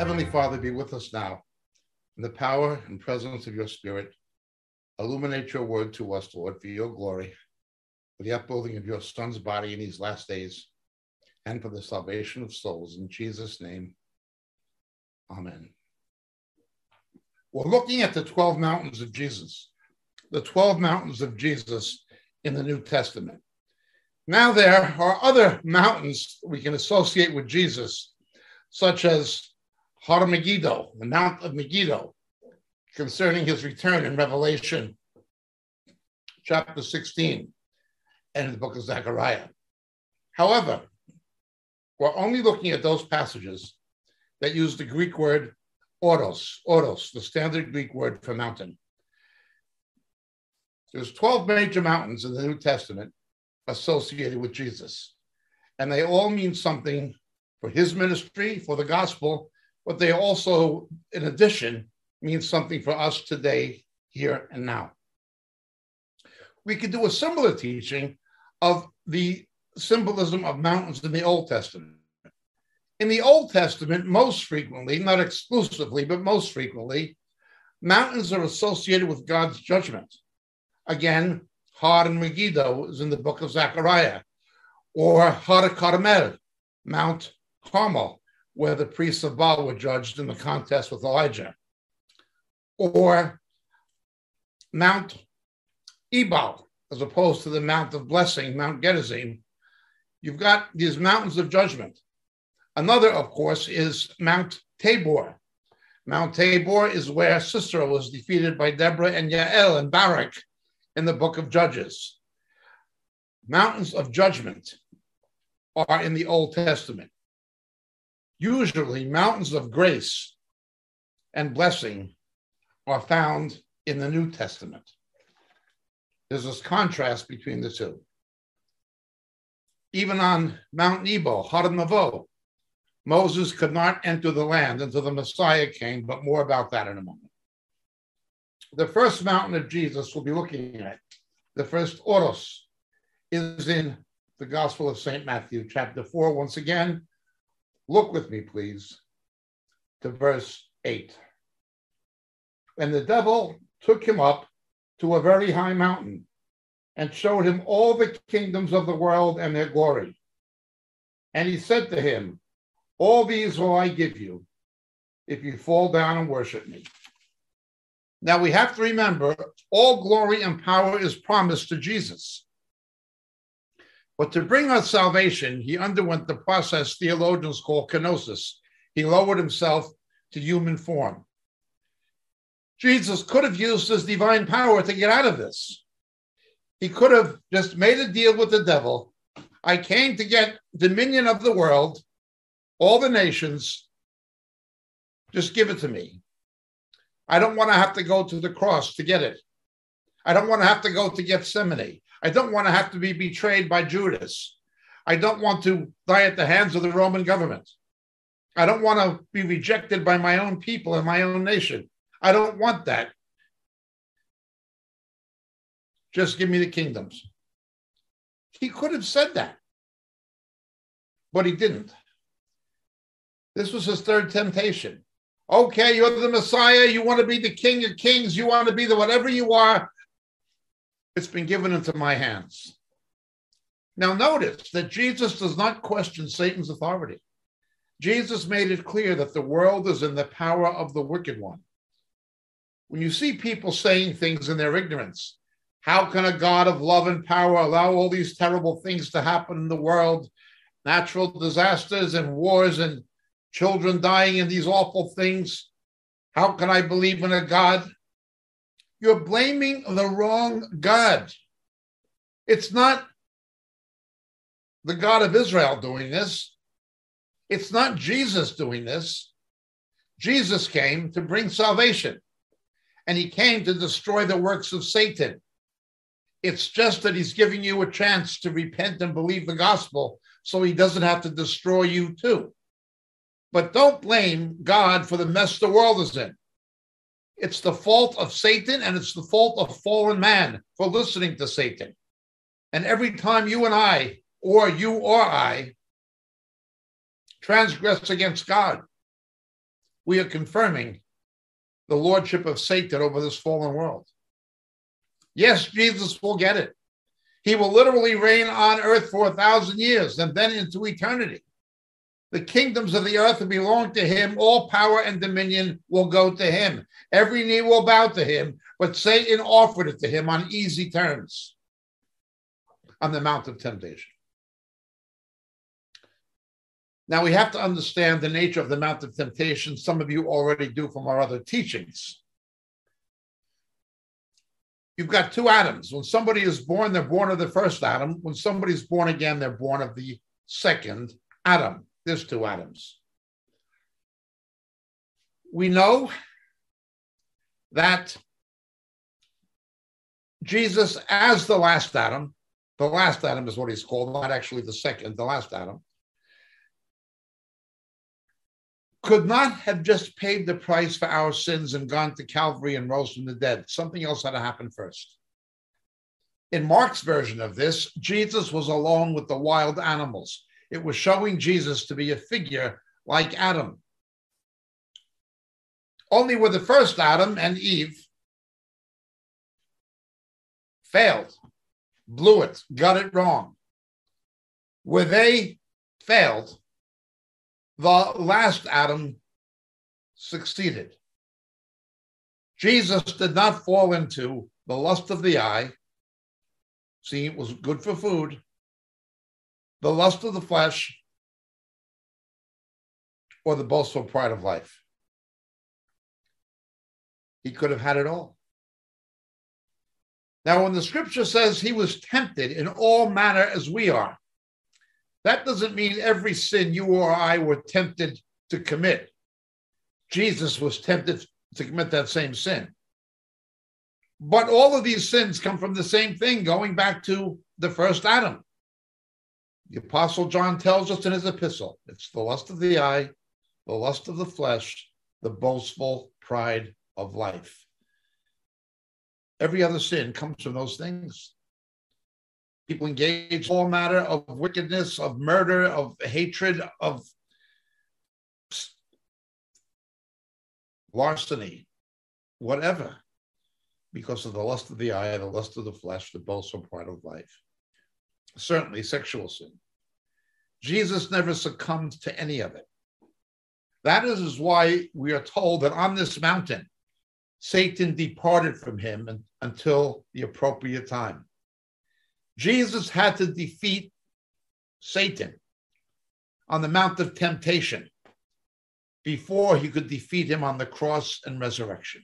Heavenly Father, be with us now. In the power and presence of your Spirit, illuminate your word to us, Lord, for your glory, for the upbuilding of your Son's body in these last days, and for the salvation of souls. In Jesus' name, amen. We're looking at the 12 mountains of Jesus, the 12 mountains of Jesus in the New Testament. Now, there are other mountains we can associate with Jesus, such as Megiddo, the Mount of Megiddo, concerning his return in Revelation chapter 16 and in the book of Zechariah. However, we're only looking at those passages that use the Greek word oros, oros, the standard Greek word for mountain. There's 12 major mountains in the New Testament associated with Jesus, and they all mean something for his ministry, for the gospel, but they also, in addition, mean something for us today, here and now. We could do a similar teaching of the symbolism of mountains in the Old Testament. In the Old Testament, most frequently, not exclusively, but most frequently, mountains are associated with God's judgment. Again, Har and Megiddo is in the book of Zechariah, or Har Carmel, Mount Carmel, where the priests of Baal were judged in the contest with Elijah, or Mount Ebal, as opposed to the Mount of Blessing, Mount Gerizim. You've got these mountains of judgment. Another, of course, is Mount Tabor. Mount Tabor is where Sisera was defeated by Deborah and Yael and Barak in the book of Judges. Mountains of judgment are in the Old Testament usually mountains of grace and blessing are found in the New Testament. There's this contrast between the two. Even on Mount Nebo, Har Nevo, Moses could not enter the land until the Messiah came, but more about that in a moment. The first mountain of Jesus we'll be looking at, the first Oros, is in the Gospel of St. Matthew, chapter 4. Once again, Look with me, please, to verse 8. And the devil took him up to a very high mountain and showed him all the kingdoms of the world and their glory. And he said to him, All these will I give you if you fall down and worship me. Now we have to remember all glory and power is promised to Jesus. But to bring us salvation, he underwent the process theologians call kenosis. He lowered himself to human form. Jesus could have used his divine power to get out of this. He could have just made a deal with the devil. I came to get dominion of the world, all the nations. Just give it to me. I don't want to have to go to the cross to get it. I don't want to have to go to Gethsemane. I don't want to have to be betrayed by Judas. I don't want to die at the hands of the Roman government. I don't want to be rejected by my own people and my own nation. I don't want that. Just give me the kingdoms. He could have said that, but he didn't. This was his third temptation. Okay, you're the Messiah. You want to be the King of Kings. You want to be the whatever you are. It's been given into my hands. Now, notice that Jesus does not question Satan's authority. Jesus made it clear that the world is in the power of the wicked one. When you see people saying things in their ignorance, how can a God of love and power allow all these terrible things to happen in the world? Natural disasters and wars and children dying and these awful things. How can I believe in a God you're blaming the wrong God. It's not the God of Israel doing this. It's not Jesus doing this. Jesus came to bring salvation, and he came to destroy the works of Satan. It's just that he's giving you a chance to repent and believe the gospel so he doesn't have to destroy you too. But don't blame God for the mess the world is in. It's the fault of Satan and it's the fault of fallen man for listening to Satan. And every time you and I, or you or I, transgress against God, we are confirming the lordship of Satan over this fallen world. Yes, Jesus will get it. He will literally reign on earth for a thousand years and then into eternity. The kingdoms of the earth belong to him. All power and dominion will go to him. Every knee will bow to him, but Satan offered it to him on easy terms on the Mount of Temptation. Now we have to understand the nature of the Mount of Temptation. Some of you already do from our other teachings. You've got two Adams. When somebody is born, they're born of the first Adam. When somebody's born again, they're born of the second Adam. There's two Adams. We know that Jesus, as the last Adam, the last Adam is what he's called, not actually the second, the last Adam, could not have just paid the price for our sins and gone to Calvary and rose from the dead. Something else had to happen first. In Mark's version of this, Jesus was alone with the wild animals. It was showing Jesus to be a figure like Adam. Only with the first Adam and Eve failed, blew it, got it wrong. Where they failed, the last Adam succeeded. Jesus did not fall into the lust of the eye, seeing it was good for food, the lust of the flesh, or the boastful pride of life. He could have had it all. Now, when the scripture says he was tempted in all manner as we are, that doesn't mean every sin you or I were tempted to commit. Jesus was tempted to commit that same sin. But all of these sins come from the same thing, going back to the first Adam. The Apostle John tells us in his epistle it's the lust of the eye, the lust of the flesh, the boastful pride of life. Every other sin comes from those things. People engage in all matter of wickedness, of murder, of hatred, of larceny, whatever, because of the lust of the eye, the lust of the flesh, the boastful pride of life certainly sexual sin. Jesus never succumbed to any of it. That is why we are told that on this mountain, Satan departed from him until the appropriate time. Jesus had to defeat Satan on the Mount of Temptation before he could defeat him on the cross and resurrection.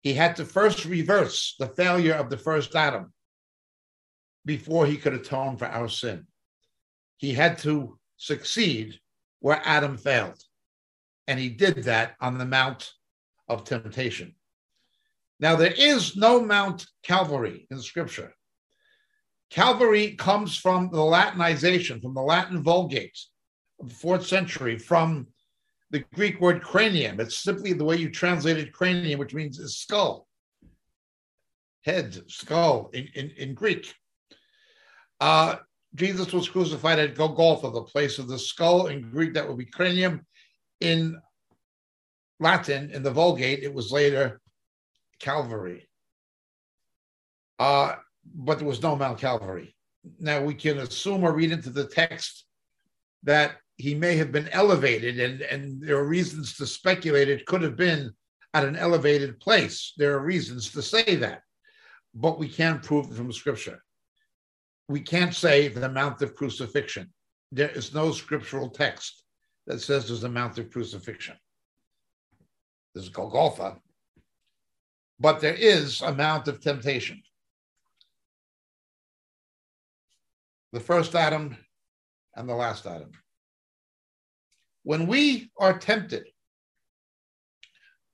He had to first reverse the failure of the first Adam before he could atone for our sin. He had to succeed where Adam failed. And he did that on the Mount of Temptation. Now, there is no Mount Calvary in Scripture. Calvary comes from the Latinization, from the Latin Vulgate of the fourth century, from the Greek word cranium. It's simply the way you translated cranium, which means skull, head, skull in, in, in Greek. Uh, Jesus was crucified at Golgotha, the place of the skull. In Greek, that would be cranium. In Latin, in the Vulgate, it was later Calvary. Uh, but there was no Mount Calvary. Now we can assume or read into the text that he may have been elevated, and, and there are reasons to speculate it could have been at an elevated place. There are reasons to say that, but we can't prove it from Scripture we can't say the Mount of Crucifixion. There is no scriptural text that says there's a Mount of Crucifixion. There's Golgotha, but there is a Mount of Temptation. The first Adam and the last Adam. When we are tempted,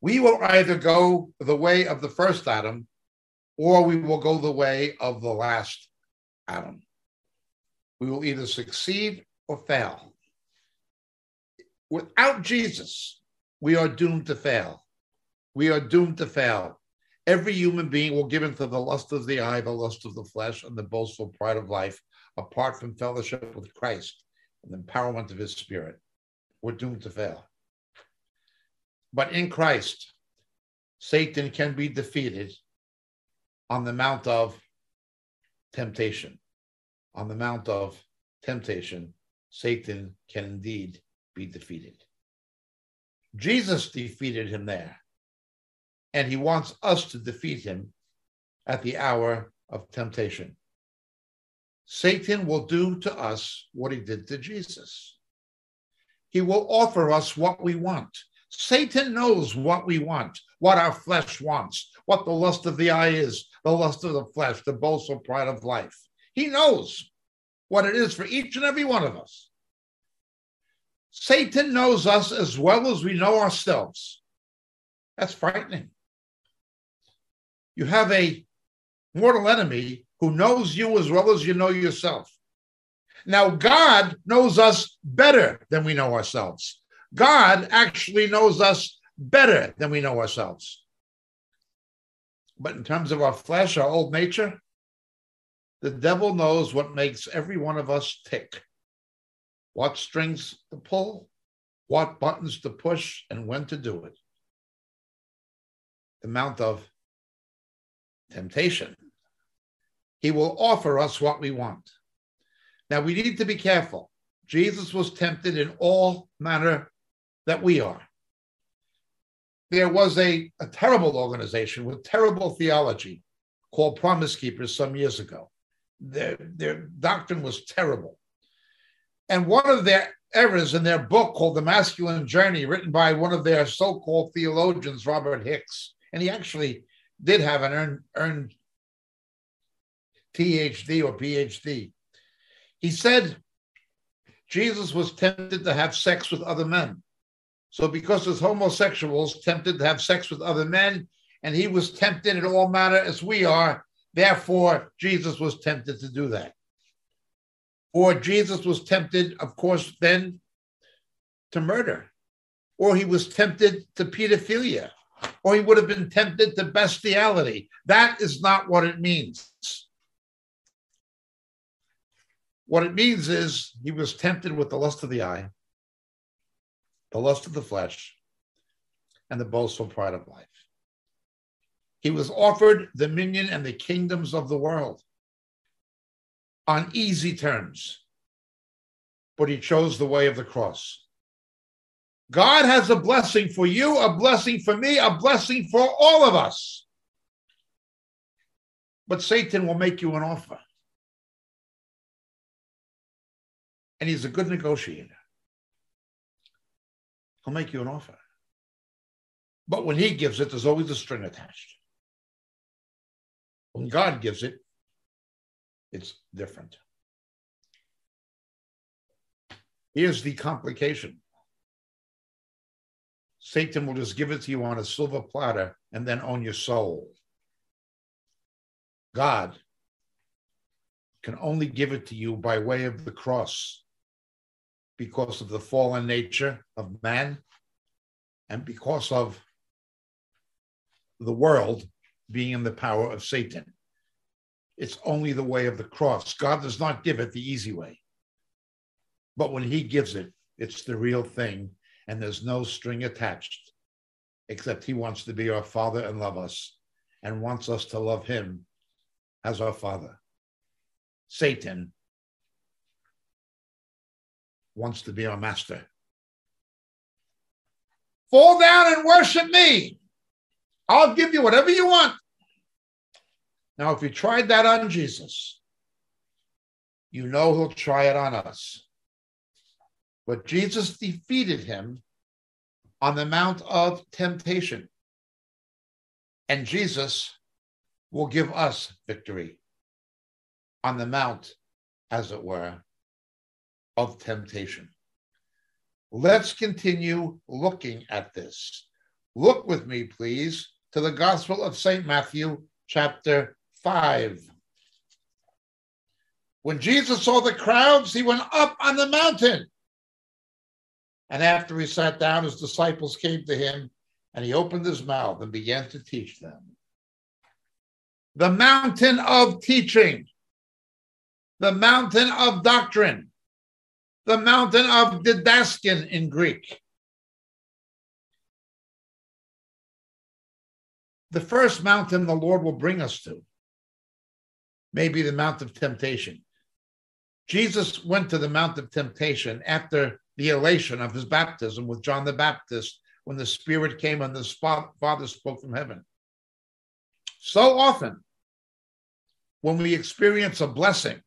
we will either go the way of the first Adam or we will go the way of the last Adam. We will either succeed or fail. Without Jesus, we are doomed to fail. We are doomed to fail. Every human being will give into the lust of the eye, the lust of the flesh, and the boastful pride of life, apart from fellowship with Christ and the empowerment of his spirit. We're doomed to fail. But in Christ, Satan can be defeated on the mount of temptation. On the mount of temptation, Satan can indeed be defeated. Jesus defeated him there, and he wants us to defeat him at the hour of temptation. Satan will do to us what he did to Jesus. He will offer us what we want. Satan knows what we want, what our flesh wants, what the lust of the eye is, the lust of the flesh, the boastful pride of life. He knows what it is for each and every one of us. Satan knows us as well as we know ourselves. That's frightening. You have a mortal enemy who knows you as well as you know yourself. Now, God knows us better than we know ourselves. God actually knows us better than we know ourselves. But in terms of our flesh, our old nature, the devil knows what makes every one of us tick what strings to pull, what buttons to push, and when to do it. The mount of temptation. He will offer us what we want. Now we need to be careful. Jesus was tempted in all manner that we are. There was a, a terrible organization with terrible theology called Promise Keepers some years ago. Their, their doctrine was terrible. And one of their errors in their book called The Masculine Journey, written by one of their so called theologians, Robert Hicks, and he actually did have an earned, earned THD or PhD. He said Jesus was tempted to have sex with other men. So, because his homosexuals tempted to have sex with other men, and he was tempted in all manner as we are, therefore, Jesus was tempted to do that. Or Jesus was tempted, of course, then to murder. Or he was tempted to pedophilia. Or he would have been tempted to bestiality. That is not what it means. What it means is he was tempted with the lust of the eye, the lust of the flesh, and the boastful pride of life. He was offered dominion and the kingdoms of the world on easy terms, but he chose the way of the cross. God has a blessing for you, a blessing for me, a blessing for all of us. But Satan will make you an offer. And he's a good negotiator. He'll make you an offer. But when he gives it, there's always a string attached. When God gives it, it's different. Here's the complication Satan will just give it to you on a silver platter and then own your soul. God can only give it to you by way of the cross because of the fallen nature of man and because of the world being in the power of Satan. It's only the way of the cross. God does not give it the easy way. But when He gives it, it's the real thing, and there's no string attached, except He wants to be our Father and love us, and wants us to love Him as our Father. Satan wants to be our master. Fall down and worship me. I'll give you whatever you want. Now, if you tried that on Jesus, you know he'll try it on us. But Jesus defeated him on the Mount of Temptation. And Jesus will give us victory on the Mount, as it were, of temptation. Let's continue looking at this. Look with me, please, to the Gospel of St. Matthew, chapter 5. When Jesus saw the crowds, he went up on the mountain. And after he sat down, his disciples came to him, and he opened his mouth and began to teach them. The mountain of teaching, the mountain of doctrine, the mountain of didaskin in Greek. The first mountain the Lord will bring us to may be the Mount of Temptation. Jesus went to the Mount of Temptation after the elation of his baptism with John the Baptist when the Spirit came and the Father spoke from heaven. So often, when we experience a blessing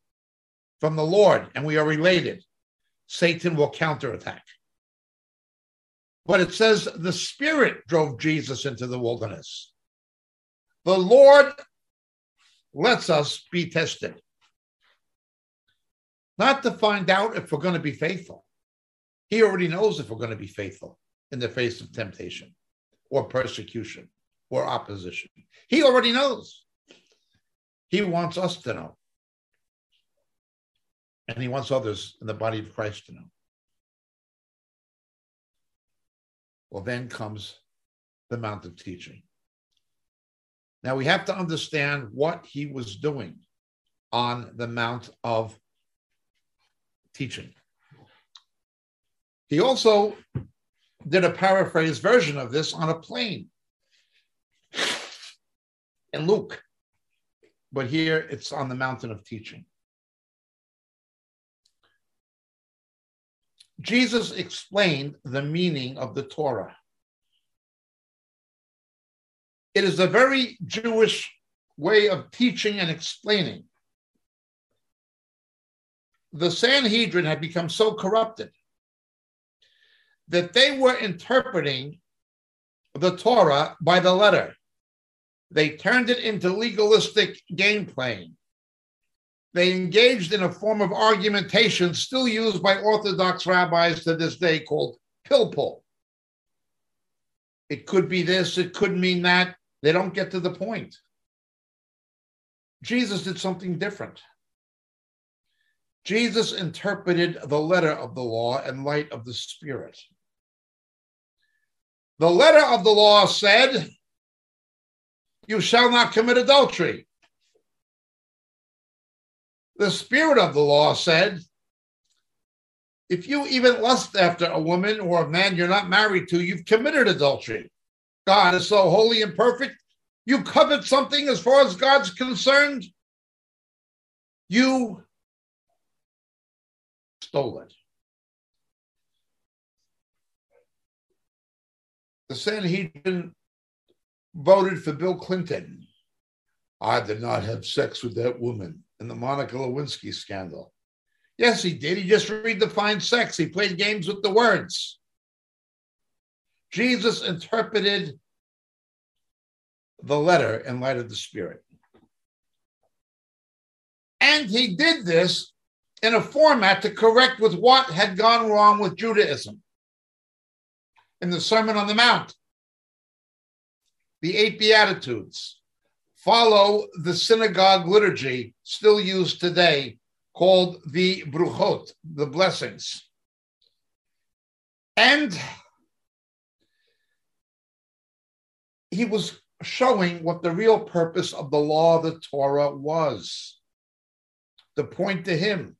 from the Lord and we are related, Satan will counterattack. But it says the Spirit drove Jesus into the wilderness. The Lord lets us be tested, not to find out if we're going to be faithful. He already knows if we're going to be faithful in the face of temptation or persecution or opposition. He already knows. He wants us to know. And he wants others in the body of Christ to know. Well, then comes the Mount of Teaching. Now we have to understand what he was doing on the Mount of Teaching. He also did a paraphrased version of this on a plane in Luke, but here it's on the mountain of teaching. Jesus explained the meaning of the Torah. It is a very Jewish way of teaching and explaining. The Sanhedrin had become so corrupted that they were interpreting the Torah by the letter. They turned it into legalistic game playing. They engaged in a form of argumentation still used by Orthodox rabbis to this day called pilpul. It could be this, it could mean that. They don't get to the point. Jesus did something different. Jesus interpreted the letter of the law in light of the Spirit. The letter of the law said, You shall not commit adultery. The spirit of the law said, if you even lust after a woman or a man you're not married to, you've committed adultery. God is so holy and perfect. You covet something as far as God's concerned, you stole it. The Sanhedrin voted for Bill Clinton. I did not have sex with that woman in the Monica Lewinsky scandal. Yes, he did. He just redefined sex. He played games with the words. Jesus interpreted the letter in light of the Spirit. And he did this in a format to correct with what had gone wrong with Judaism in the Sermon on the Mount, the eight Beatitudes follow the synagogue liturgy still used today called the bruchot, the blessings. And he was showing what the real purpose of the law of the Torah was to point to him,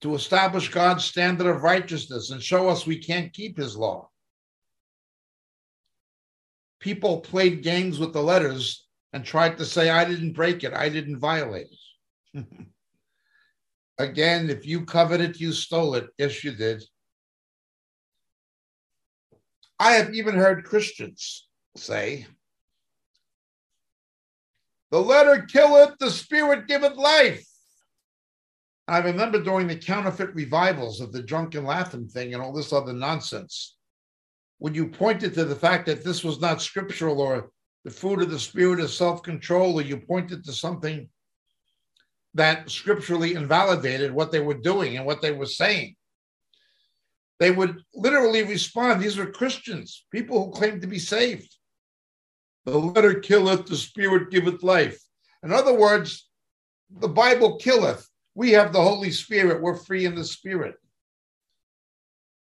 to establish God's standard of righteousness and show us we can't keep his law. People played games with the letters and tried to say, I didn't break it, I didn't violate it. Again, if you covered it, you stole it. Yes, you did. I have even heard Christians say, The letter killeth, the spirit giveth life. I remember during the counterfeit revivals of the drunken laughing thing and all this other nonsense, when you pointed to the fact that this was not scriptural or the fruit of the spirit is self control, or you pointed to something that scripturally invalidated what they were doing and what they were saying. They would literally respond these are Christians, people who claim to be saved. The letter killeth, the spirit giveth life. In other words, the Bible killeth. We have the Holy Spirit. We're free in the Spirit.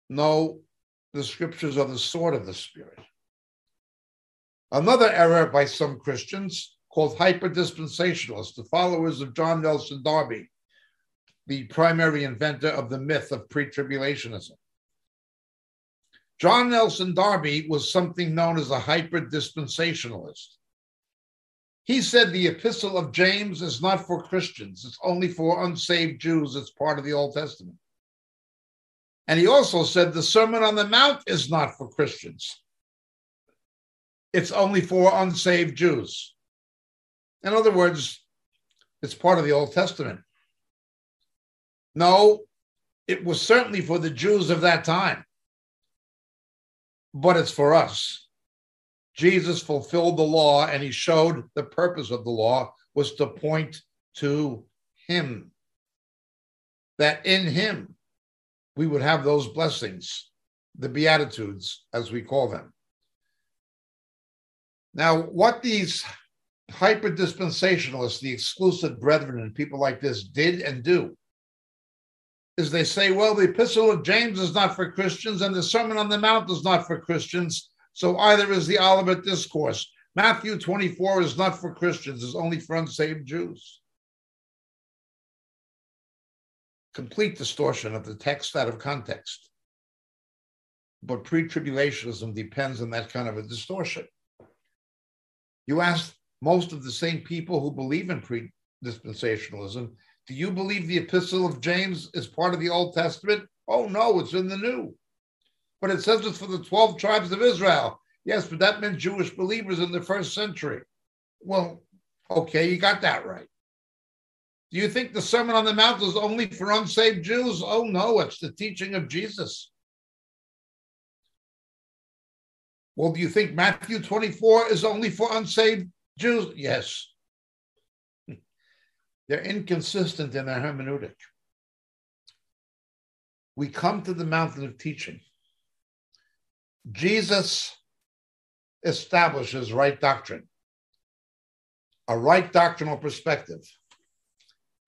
No, the scriptures are the sword of the Spirit. Another error by some Christians called hyperdispensationalists, the followers of John Nelson Darby, the primary inventor of the myth of pre tribulationism. John Nelson Darby was something known as a hyper dispensationalist. He said the epistle of James is not for Christians, it's only for unsaved Jews, it's part of the Old Testament. And he also said the Sermon on the Mount is not for Christians, it's only for unsaved Jews. In other words, it's part of the Old Testament. No, it was certainly for the Jews of that time, but it's for us. Jesus fulfilled the law and he showed the purpose of the law was to point to him. That in him we would have those blessings, the Beatitudes, as we call them. Now, what these hyper dispensationalists, the exclusive brethren, and people like this did and do is they say, well, the Epistle of James is not for Christians and the Sermon on the Mount is not for Christians. So either is the Olivet Discourse. Matthew 24 is not for Christians, it's only for unsaved Jews. Complete distortion of the text out of context. But pre tribulationism depends on that kind of a distortion. You ask most of the same people who believe in pre dispensationalism do you believe the epistle of James is part of the Old Testament? Oh, no, it's in the New. But it says it's for the 12 tribes of Israel. Yes, but that meant Jewish believers in the first century. Well, okay, you got that right. Do you think the Sermon on the Mount is only for unsaved Jews? Oh, no, it's the teaching of Jesus. Well, do you think Matthew 24 is only for unsaved Jews? Yes. They're inconsistent in their hermeneutic. We come to the mountain of teaching. Jesus establishes right doctrine, a right doctrinal perspective.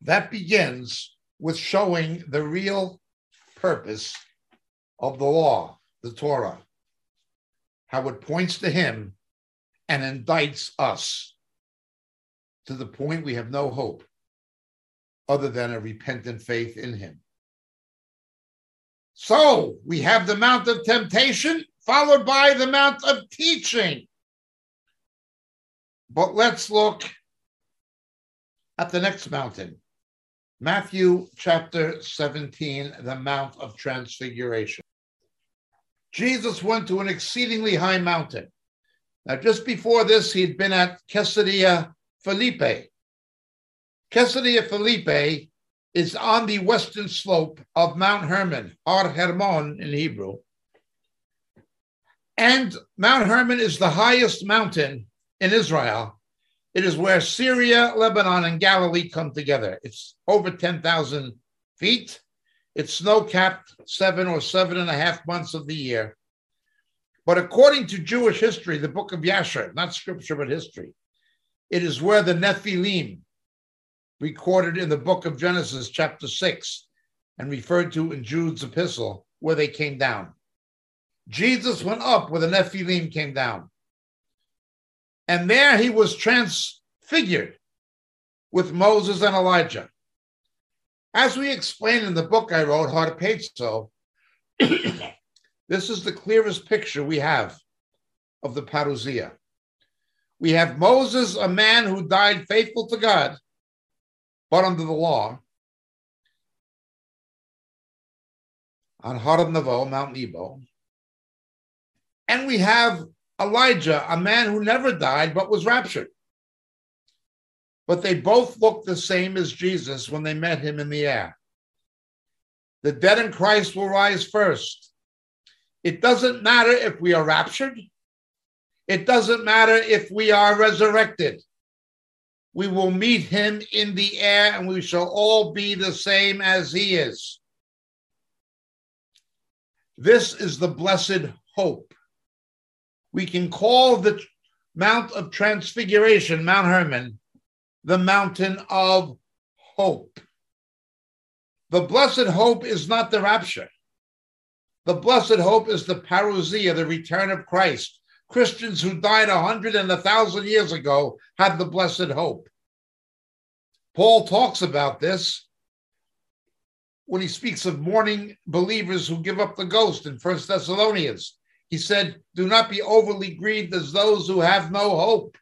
That begins with showing the real purpose of the law, the Torah, how it points to Him and indicts us to the point we have no hope other than a repentant faith in him. So we have the Mount of Temptation followed by the Mount of Teaching. But let's look at the next mountain Matthew chapter 17, the Mount of Transfiguration. Jesus went to an exceedingly high mountain. Now, just before this, he'd been at Caesarea Philippi, Caesarea Philippi is on the western slope of Mount Hermon, Har Hermon in Hebrew. And Mount Hermon is the highest mountain in Israel. It is where Syria, Lebanon, and Galilee come together. It's over 10,000 feet. It's snow capped seven or seven and a half months of the year. But according to Jewish history, the book of Yasher, not scripture, but history, it is where the Nephilim, recorded in the book of Genesis, chapter 6, and referred to in Jude's epistle, where they came down. Jesus went up where the Nephilim came down. And there he was transfigured with Moses and Elijah. As we explained in the book I wrote, Harpazo, this is the clearest picture we have of the parousia. We have Moses, a man who died faithful to God, but under the law, on Har Nevo, Mount Nebo. And we have Elijah, a man who never died but was raptured. But they both looked the same as Jesus when they met him in the air. The dead in Christ will rise first. It doesn't matter if we are raptured. It doesn't matter if we are resurrected we will meet him in the air and we shall all be the same as he is. This is the blessed hope. We can call the Mount of Transfiguration, Mount Hermon, the mountain of hope. The blessed hope is not the rapture. The blessed hope is the parousia, the return of Christ. Christians who died a hundred and a thousand years ago had the blessed hope. Paul talks about this when he speaks of mourning believers who give up the ghost in First Thessalonians. He said, Do not be overly grieved as those who have no hope.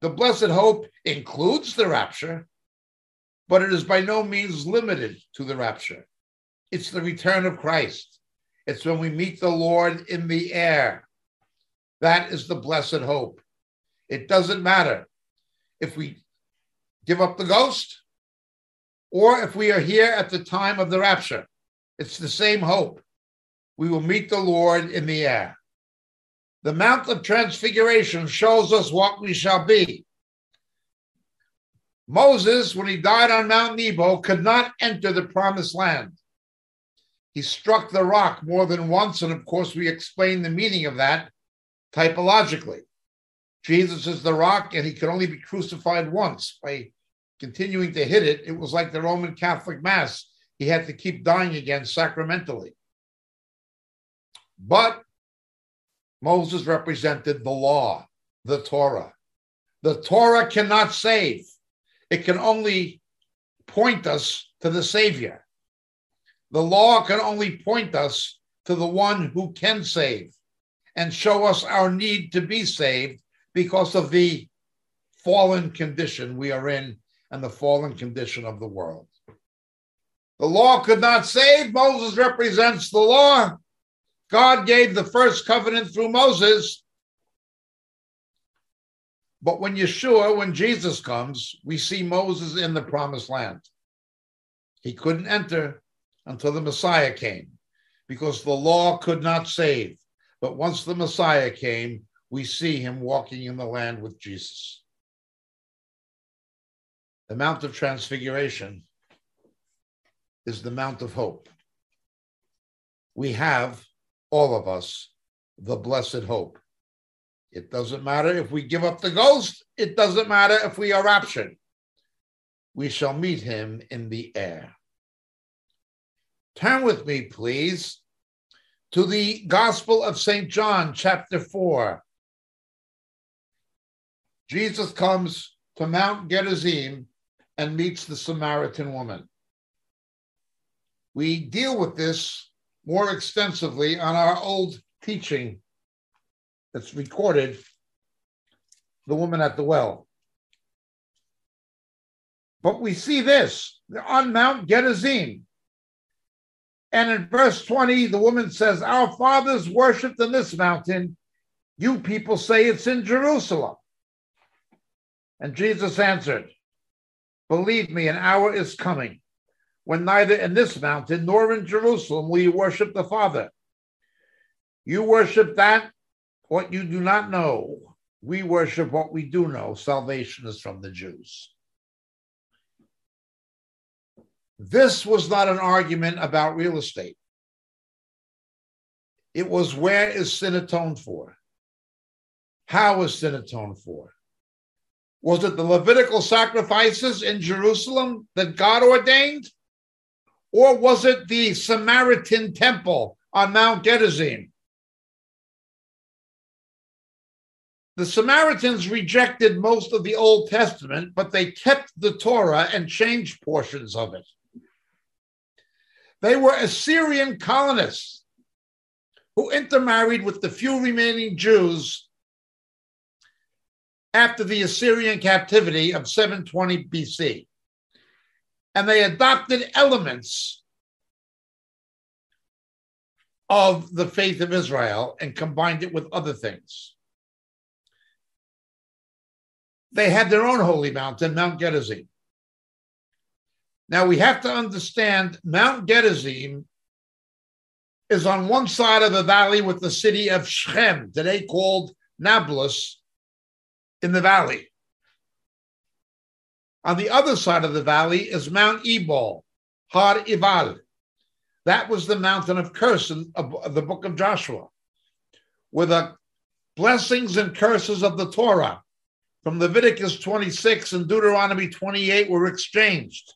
The blessed hope includes the rapture, but it is by no means limited to the rapture. It's the return of Christ. It's when we meet the Lord in the air. That is the blessed hope. It doesn't matter if we give up the ghost or if we are here at the time of the rapture. It's the same hope. We will meet the Lord in the air. The Mount of Transfiguration shows us what we shall be. Moses, when he died on Mount Nebo, could not enter the promised land. He struck the rock more than once, and of course, we explain the meaning of that typologically. Jesus is the rock, and he could only be crucified once. By continuing to hit it, it was like the Roman Catholic Mass. He had to keep dying again sacramentally. But Moses represented the law, the Torah. The Torah cannot save, it can only point us to the Savior. The law can only point us to the one who can save and show us our need to be saved because of the fallen condition we are in and the fallen condition of the world. The law could not save. Moses represents the law. God gave the first covenant through Moses. But when Yeshua, when Jesus comes, we see Moses in the promised land. He couldn't enter until the Messiah came because the law could not save. But once the Messiah came, we see him walking in the land with Jesus. The Mount of Transfiguration is the Mount of Hope. We have, all of us, the blessed hope. It doesn't matter if we give up the ghost, it doesn't matter if we are raptured. We shall meet him in the air. Turn with me, please, to the Gospel of St. John, chapter 4. Jesus comes to Mount Gerizim and meets the Samaritan woman. We deal with this more extensively on our old teaching that's recorded, The Woman at the Well. But we see this on Mount Gerizim. And in verse 20, the woman says, Our fathers worshipped in this mountain. You people say it's in Jerusalem. And Jesus answered, Believe me, an hour is coming when neither in this mountain nor in Jerusalem will you worship the Father. You worship that what you do not know. We worship what we do know. Salvation is from the Jews. This was not an argument about real estate. It was where is sin atoned for? How is sin atoned for? Was it the Levitical sacrifices in Jerusalem that God ordained? Or was it the Samaritan temple on Mount Gerizim? The Samaritans rejected most of the Old Testament, but they kept the Torah and changed portions of it. They were Assyrian colonists who intermarried with the few remaining Jews after the Assyrian captivity of 720 BC. And they adopted elements of the faith of Israel and combined it with other things. They had their own holy mountain, Mount Gerizim. Now we have to understand Mount Gerizim is on one side of the valley with the city of Shechem, today called Nablus, in the valley. On the other side of the valley is Mount Ebal, Har Ival. That was the mountain of curse in the book of Joshua, where the blessings and curses of the Torah from Leviticus 26 and Deuteronomy 28 were exchanged.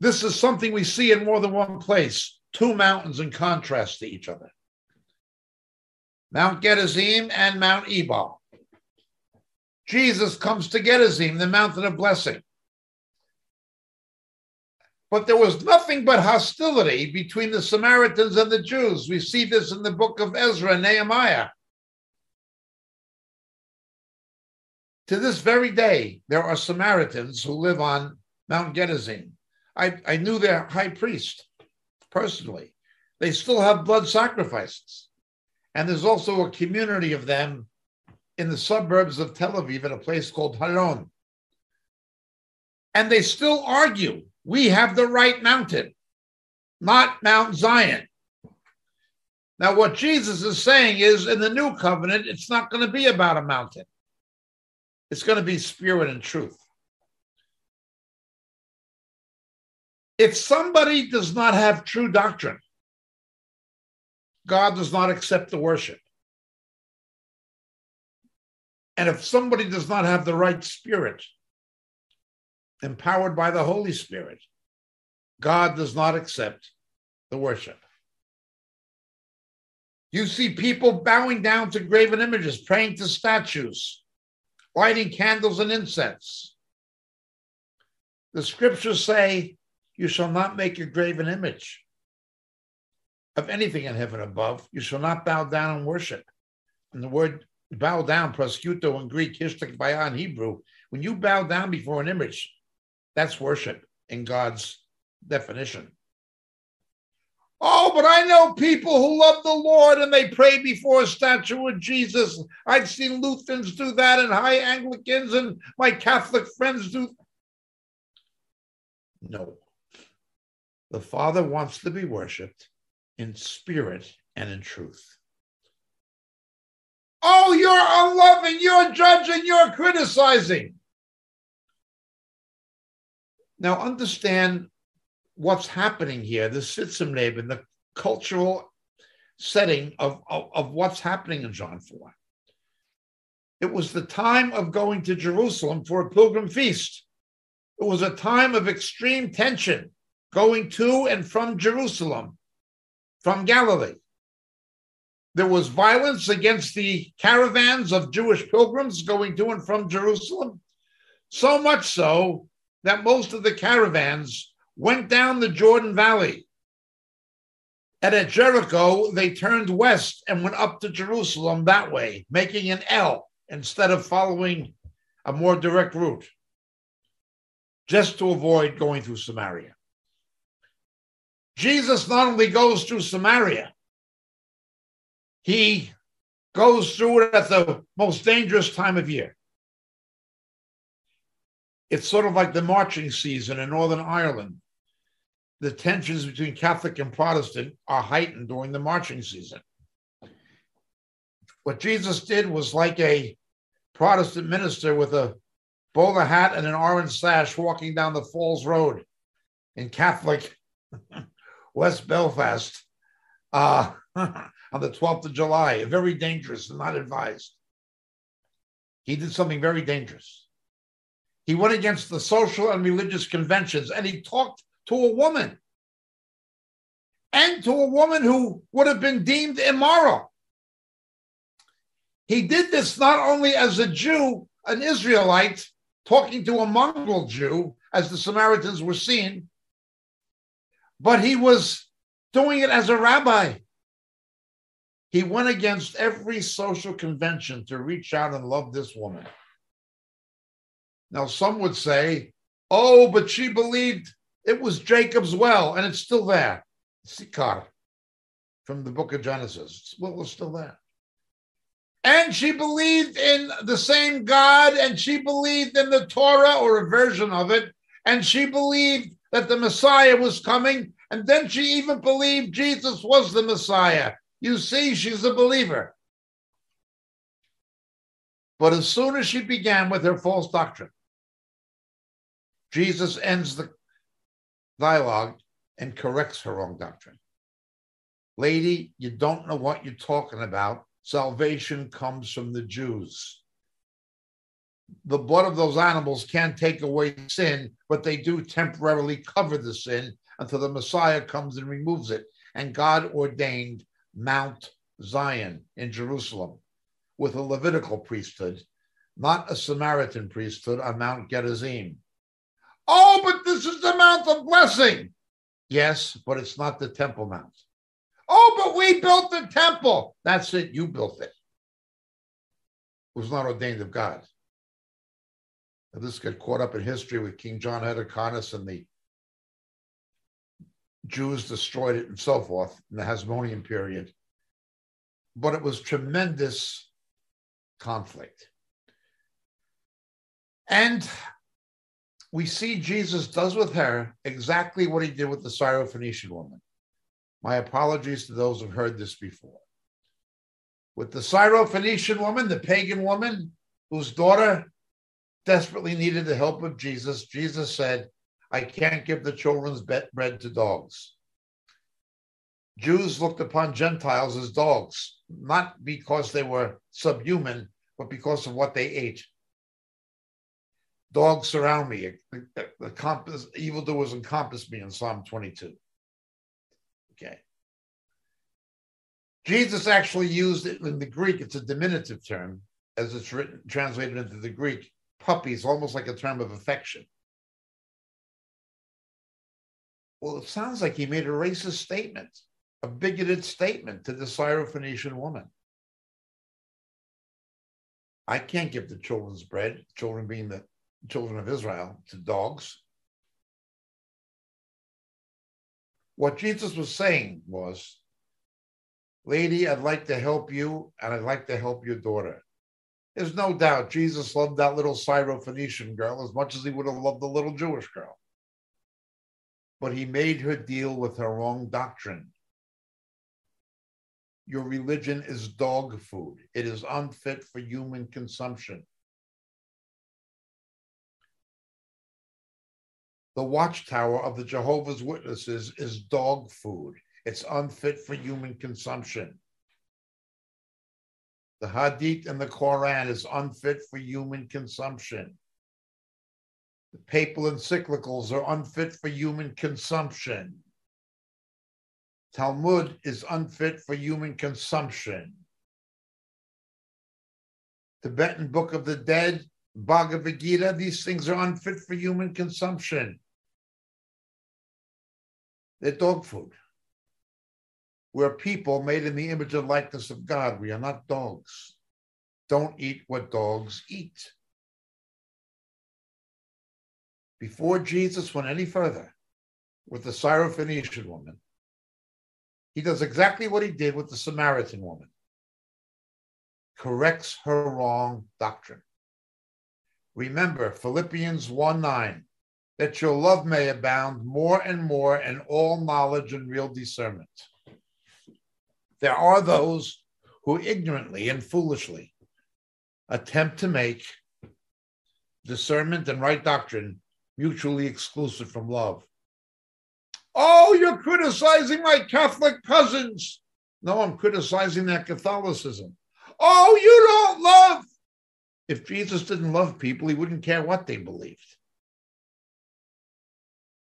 This is something we see in more than one place two mountains in contrast to each other. Mount Gerizim and Mount Ebal. Jesus comes to Gerizim, the mountain of blessing. But there was nothing but hostility between the Samaritans and the Jews. We see this in the book of Ezra and Nehemiah. To this very day, there are Samaritans who live on Mount Gerizim. I, I knew their high priest personally. They still have blood sacrifices. And there's also a community of them in the suburbs of Tel Aviv at a place called Holon. And they still argue we have the right mountain, not Mount Zion. Now, what Jesus is saying is in the new covenant, it's not going to be about a mountain. It's going to be spirit and truth. If somebody does not have true doctrine, God does not accept the worship. And if somebody does not have the right spirit, empowered by the Holy Spirit, God does not accept the worship. You see people bowing down to graven images, praying to statues, lighting candles and incense. The scriptures say, You shall not make your graven image of anything in heaven above. You shall not bow down and worship. And the word bow down, proskuto in Greek, hishtak in Hebrew, when you bow down before an image, that's worship in God's definition. Oh, but I know people who love the Lord and they pray before a statue of Jesus. I've seen Lutherans do that and high Anglicans and my Catholic friends do. No. The Father wants to be worshiped in spirit and in truth. Oh, you're unloving, you're judging, you're criticizing. Now, understand what's happening here, the Sitz im Leben, the cultural setting of, of, of what's happening in John 4. It was the time of going to Jerusalem for a pilgrim feast. It was a time of extreme tension going to and from Jerusalem, from Galilee. There was violence against the caravans of Jewish pilgrims going to and from Jerusalem, so much so that most of the caravans went down the Jordan Valley. And at Jericho, they turned west and went up to Jerusalem that way, making an L instead of following a more direct route, just to avoid going through Samaria. Jesus not only goes through Samaria, he goes through it at the most dangerous time of year it's sort of like the marching season in Northern Ireland. The tensions between Catholic and Protestant are heightened during the marching season. What Jesus did was like a Protestant minister with a bowler hat and an orange sash walking down the Falls Road in Catholic West Belfast uh, on the 12th of July. Very dangerous and not advised. He did something very dangerous. He went against the social and religious conventions and he talked to a woman and to a woman who would have been deemed immoral. He did this not only as a Jew, an Israelite, talking to a mongrel Jew, as the Samaritans were seen, but he was doing it as a rabbi. He went against every social convention to reach out and love this woman. Now, some would say, oh, but she believed it was Jacob's well, and it's still there. Sychar from the book of Genesis. Well, it's still there. And she believed in the same God, and she believed in the Torah or a version of it, and she believed that the Messiah was coming, and then she even believed Jesus was the Messiah. You see, she's a believer. But as soon as she began with her false doctrine, Jesus ends the dialogue and corrects her wrong doctrine. Lady, you don't know what you're talking about. Salvation comes from the Jews. The blood of those animals can't take away sin, but they do temporarily cover the sin until the Messiah comes and removes it. And God ordained Mount Zion in Jerusalem with a Levitical priesthood, not a Samaritan priesthood on Mount Gerizim Oh, but this is the Mount of Blessing. Yes, but it's not the Temple Mount. Oh, but we built the temple. That's it. You built it. It was not ordained of God. Now, this got caught up in history with King John Hyrcanus and the Jews destroyed it and so forth in the Hasmonean period. But it was tremendous conflict. And we see Jesus does with her exactly what he did with the Syrophoenician woman. My apologies to those who've heard this before. With the Syrophoenician woman, the pagan woman whose daughter desperately needed the help of Jesus, Jesus said, I can't give the children's bread to dogs. Jews looked upon Gentiles as dogs, not because they were subhuman, but because of what they ate. Dogs surround me. The, the compass, evildoers encompass me in Psalm 22. Okay. Jesus actually used it in the Greek, it's a diminutive term, as it's written, translated into the Greek. Puppies, almost like a term of affection. Well, it sounds like he made a racist statement, a bigoted statement to the Syrophoenician woman. I can't give the children's bread, children being the children of Israel, to dogs. What Jesus was saying was, Lady, I'd like to help you, and I'd like to help your daughter. There's no doubt Jesus loved that little Syrophoenician girl as much as he would have loved the little Jewish girl. But he made her deal with her wrong doctrine. Your religion is dog food, it is unfit for human consumption. the watchtower of the Jehovah's Witnesses is dog food. It's unfit for human consumption. The Hadith and the Quran is unfit for human consumption. The papal encyclicals are unfit for human consumption. Talmud is unfit for human consumption. Tibetan Book of the Dead, Bhagavad Gita, these things are unfit for human consumption. They're dog food. We're people made in the image and likeness of God. We are not dogs. Don't eat what dogs eat. Before Jesus went any further with the Syrophoenician woman, he does exactly what he did with the Samaritan woman corrects her wrong doctrine. Remember Philippians 1 9 that your love may abound more and more in all knowledge and real discernment. There are those who ignorantly and foolishly attempt to make discernment and right doctrine mutually exclusive from love. Oh, you're criticizing my Catholic cousins. No, I'm criticizing their Catholicism. Oh, you don't love. If Jesus didn't love people, he wouldn't care what they believed.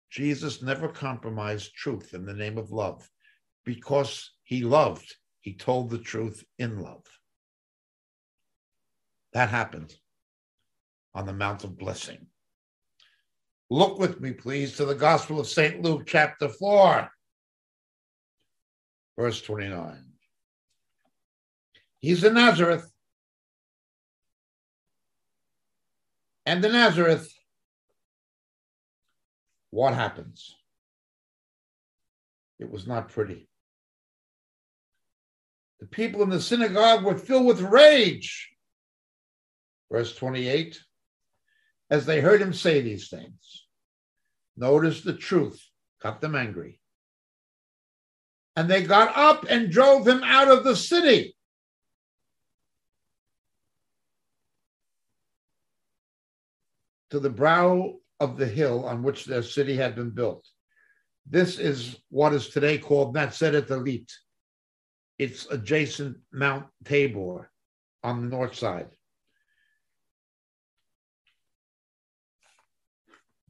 Jesus never compromised truth in the name of love. Because he loved, he told the truth in love. That happened on the Mount of Blessing. Look with me, please, to the Gospel of St. Luke, chapter 4, verse 29. He's in Nazareth. And the Nazareth what happens? It was not pretty. The people in the synagogue were filled with rage. Verse 28 as they heard him say these things. Notice the truth got them angry. And they got up and drove him out of the city. To the brow of the hill on which their city had been built. This is what is today called Natzeret Illit. It's adjacent Mount Tabor on the north side.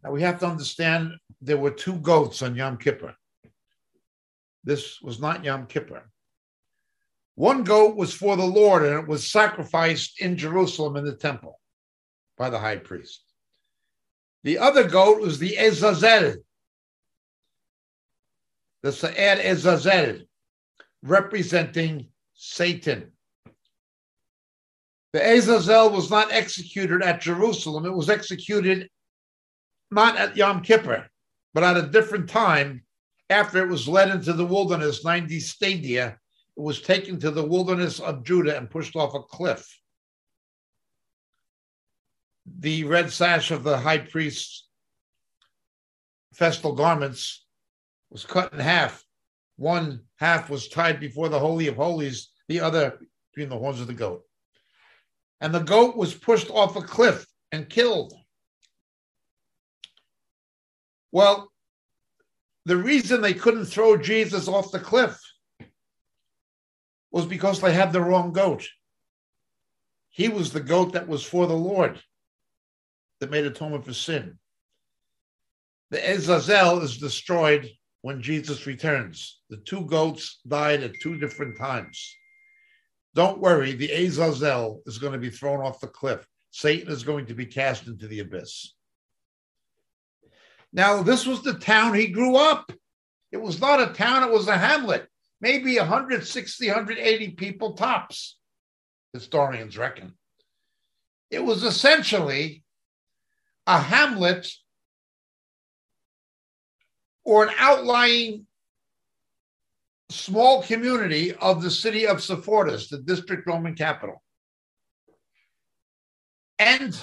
Now we have to understand there were two goats on Yom Kippur. This was not Yom Kippur. One goat was for the Lord and it was sacrificed in Jerusalem in the temple by the high priest. The other goat was the Azazel, the Sa'ed Azazel, representing Satan. The Azazel was not executed at Jerusalem. It was executed not at Yom Kippur, but at a different time after it was led into the wilderness, 90 stadia. It was taken to the wilderness of Judah and pushed off a cliff. The red sash of the high priest's festal garments was cut in half. One half was tied before the Holy of Holies, the other between the horns of the goat. And the goat was pushed off a cliff and killed. Well, the reason they couldn't throw Jesus off the cliff was because they had the wrong goat. He was the goat that was for the Lord that made atonement for sin. The Azazel is destroyed when Jesus returns. The two goats died at two different times. Don't worry, the Azazel is going to be thrown off the cliff. Satan is going to be cast into the abyss. Now, this was the town he grew up. It was not a town, it was a hamlet. Maybe 160, 180 people tops, historians reckon. It was essentially a hamlet or an outlying small community of the city of Sepphoris, the district Roman capital. And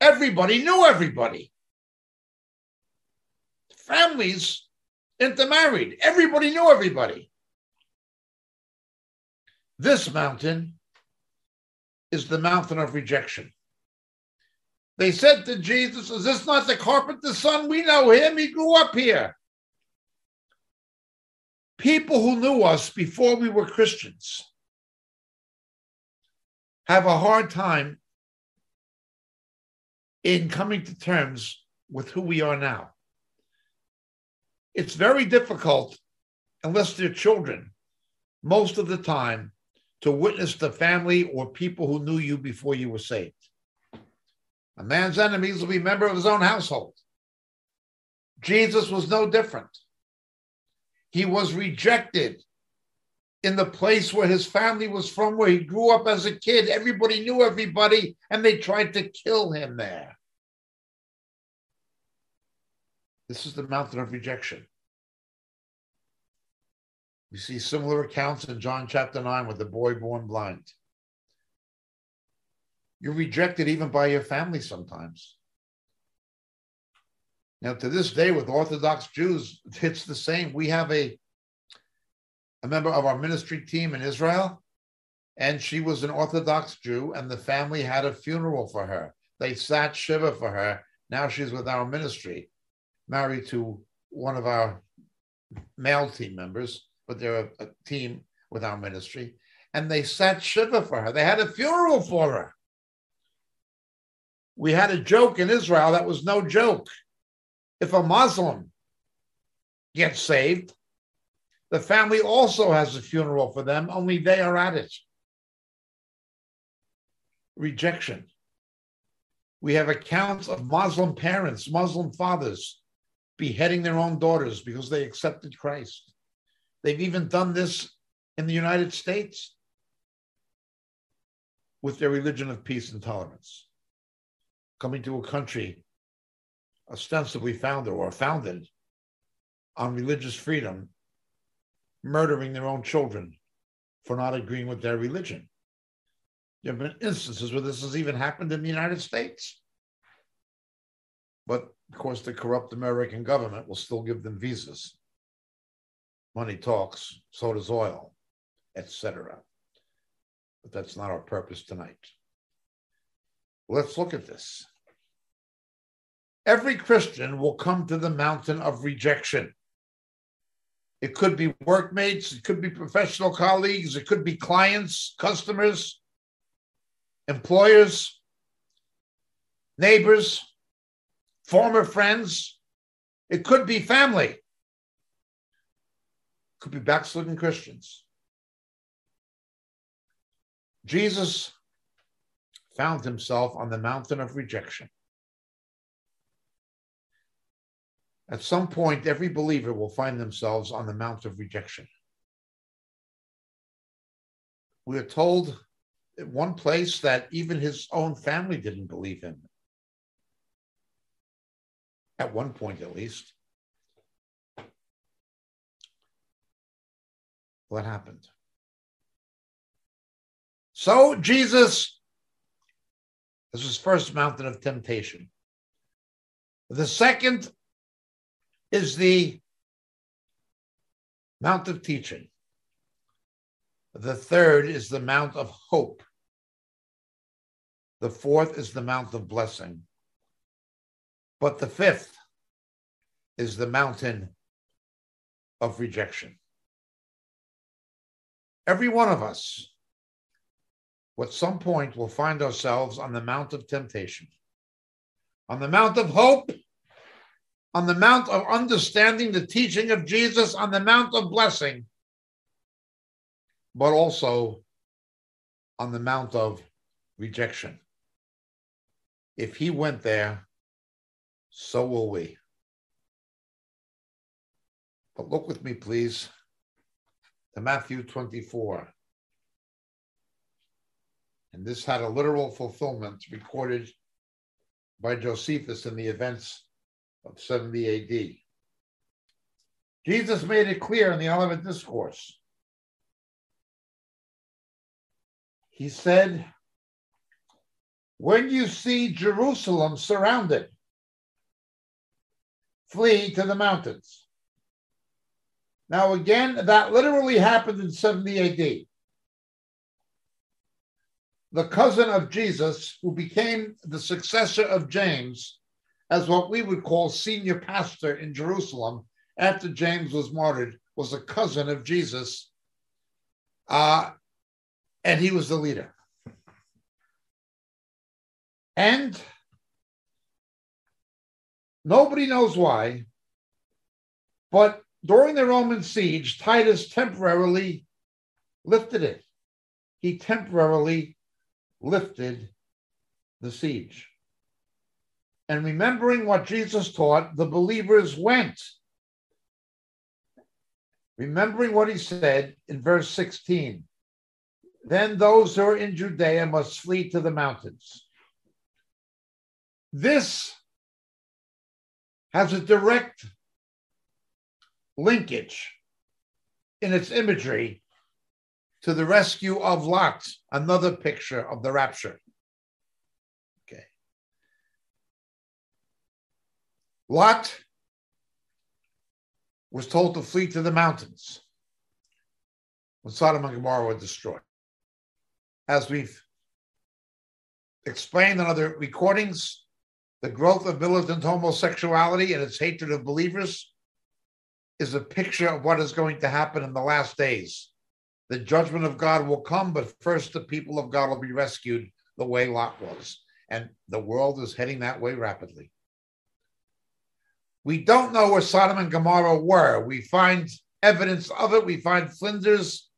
everybody knew everybody. Families intermarried. Everybody knew everybody. This mountain is the mountain of rejection. They said to Jesus, Is this not the carpenter's son? We know him. He grew up here. People who knew us before we were Christians have a hard time in coming to terms with who we are now. It's very difficult, unless they're children, most of the time, to witness the family or people who knew you before you were saved. A man's enemies will be a member of his own household. Jesus was no different. He was rejected in the place where his family was from, where he grew up as a kid. Everybody knew everybody, and they tried to kill him there. This is the mountain of rejection. We see similar accounts in John chapter 9 with the boy born blind. You're rejected even by your family sometimes. Now, to this day, with Orthodox Jews, it's the same. We have a, a member of our ministry team in Israel, and she was an Orthodox Jew, and the family had a funeral for her. They sat Shiva for her. Now she's with our ministry, married to one of our male team members but they're a, a team with our ministry, and they sat Shiva for her. They had a funeral for her. We had a joke in Israel that was no joke. If a Muslim gets saved, the family also has a funeral for them, only they are at it. Rejection. We have accounts of Muslim parents, Muslim fathers beheading their own daughters because they accepted Christ. They've even done this in the United States with their religion of peace and tolerance. Coming to a country ostensibly founded or founded on religious freedom, murdering their own children for not agreeing with their religion. There have been instances where this has even happened in the United States. But of course, the corrupt American government will still give them visas money talks, so does oil, etc. But that's not our purpose tonight. Let's look at this. Every Christian will come to the mountain of rejection. It could be workmates, it could be professional colleagues, it could be clients, customers, employers, neighbors, former friends. It could be family could be backslidden Christians. Jesus found himself on the mountain of rejection. At some point, every believer will find themselves on the Mount of Rejection. We are told at one place that even his own family didn't believe him. At one point, at least. What happened? So, Jesus, this is first mountain of temptation. The second is the Mount of Teaching. The third is the Mount of Hope. The fourth is the Mount of Blessing. But the fifth is the mountain of rejection. Every one of us, at some point, will find ourselves on the Mount of Temptation, on the Mount of Hope, on the Mount of understanding the teaching of Jesus, on the Mount of Blessing, but also on the Mount of Rejection. If he went there, so will we. But look with me, please, to Matthew 24. And this had a literal fulfillment recorded by Josephus in the events of 70 AD. Jesus made it clear in the Olivet Discourse. He said, When you see Jerusalem surrounded, flee to the mountains. Now, again, that literally happened in 70 AD. The cousin of Jesus, who became the successor of James as what we would call senior pastor in Jerusalem after James was martyred, was a cousin of Jesus. Uh, and he was the leader. And Nobody knows why, but during the Roman siege, Titus temporarily lifted it. He temporarily lifted the siege. And remembering what Jesus taught, the believers went. Remembering what he said in verse 16 then those who are in Judea must flee to the mountains. This has a direct linkage in its imagery to the rescue of Lot, another picture of the rapture. Okay. Lot was told to flee to the mountains when Sodom and Gomorrah were destroyed. As we've explained in other recordings, the growth of militant homosexuality and its hatred of believers is a picture of what is going to happen in the last days. The judgment of God will come, but first the people of God will be rescued the way Lot was. And the world is heading that way rapidly. We don't know where Sodom and Gomorrah were. We find evidence of it. We find flinders,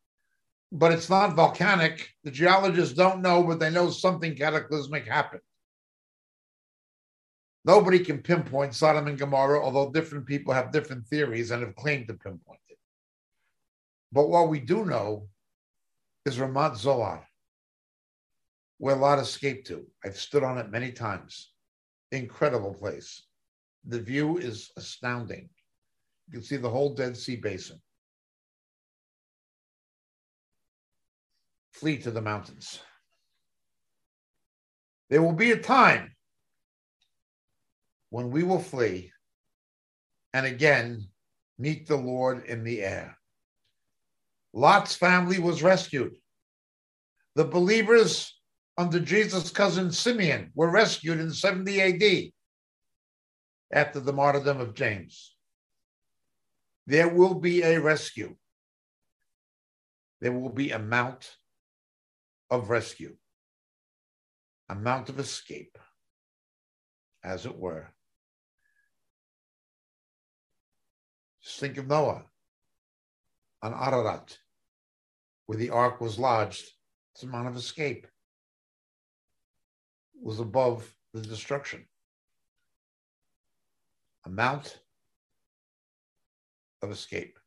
but it's not volcanic. The geologists don't know, but they know something cataclysmic happened. Nobody can pinpoint Sodom and Gomorrah, although different people have different theories and have claimed to pinpoint it. But what we do know is Ramat Zoar, where Lot escaped to. I've stood on it many times. Incredible place. The view is astounding. You can see the whole Dead Sea Basin. Flee to the mountains. There will be a time when we will flee and again meet the Lord in the air. Lot's family was rescued. The believers under Jesus' cousin Simeon were rescued in 70 AD after the martyrdom of James. There will be a rescue. There will be a mount of rescue, a mount of escape, as it were. Think of Noah on Ararat, where the ark was lodged. It's amount of escape. Was above the destruction. A mount of escape.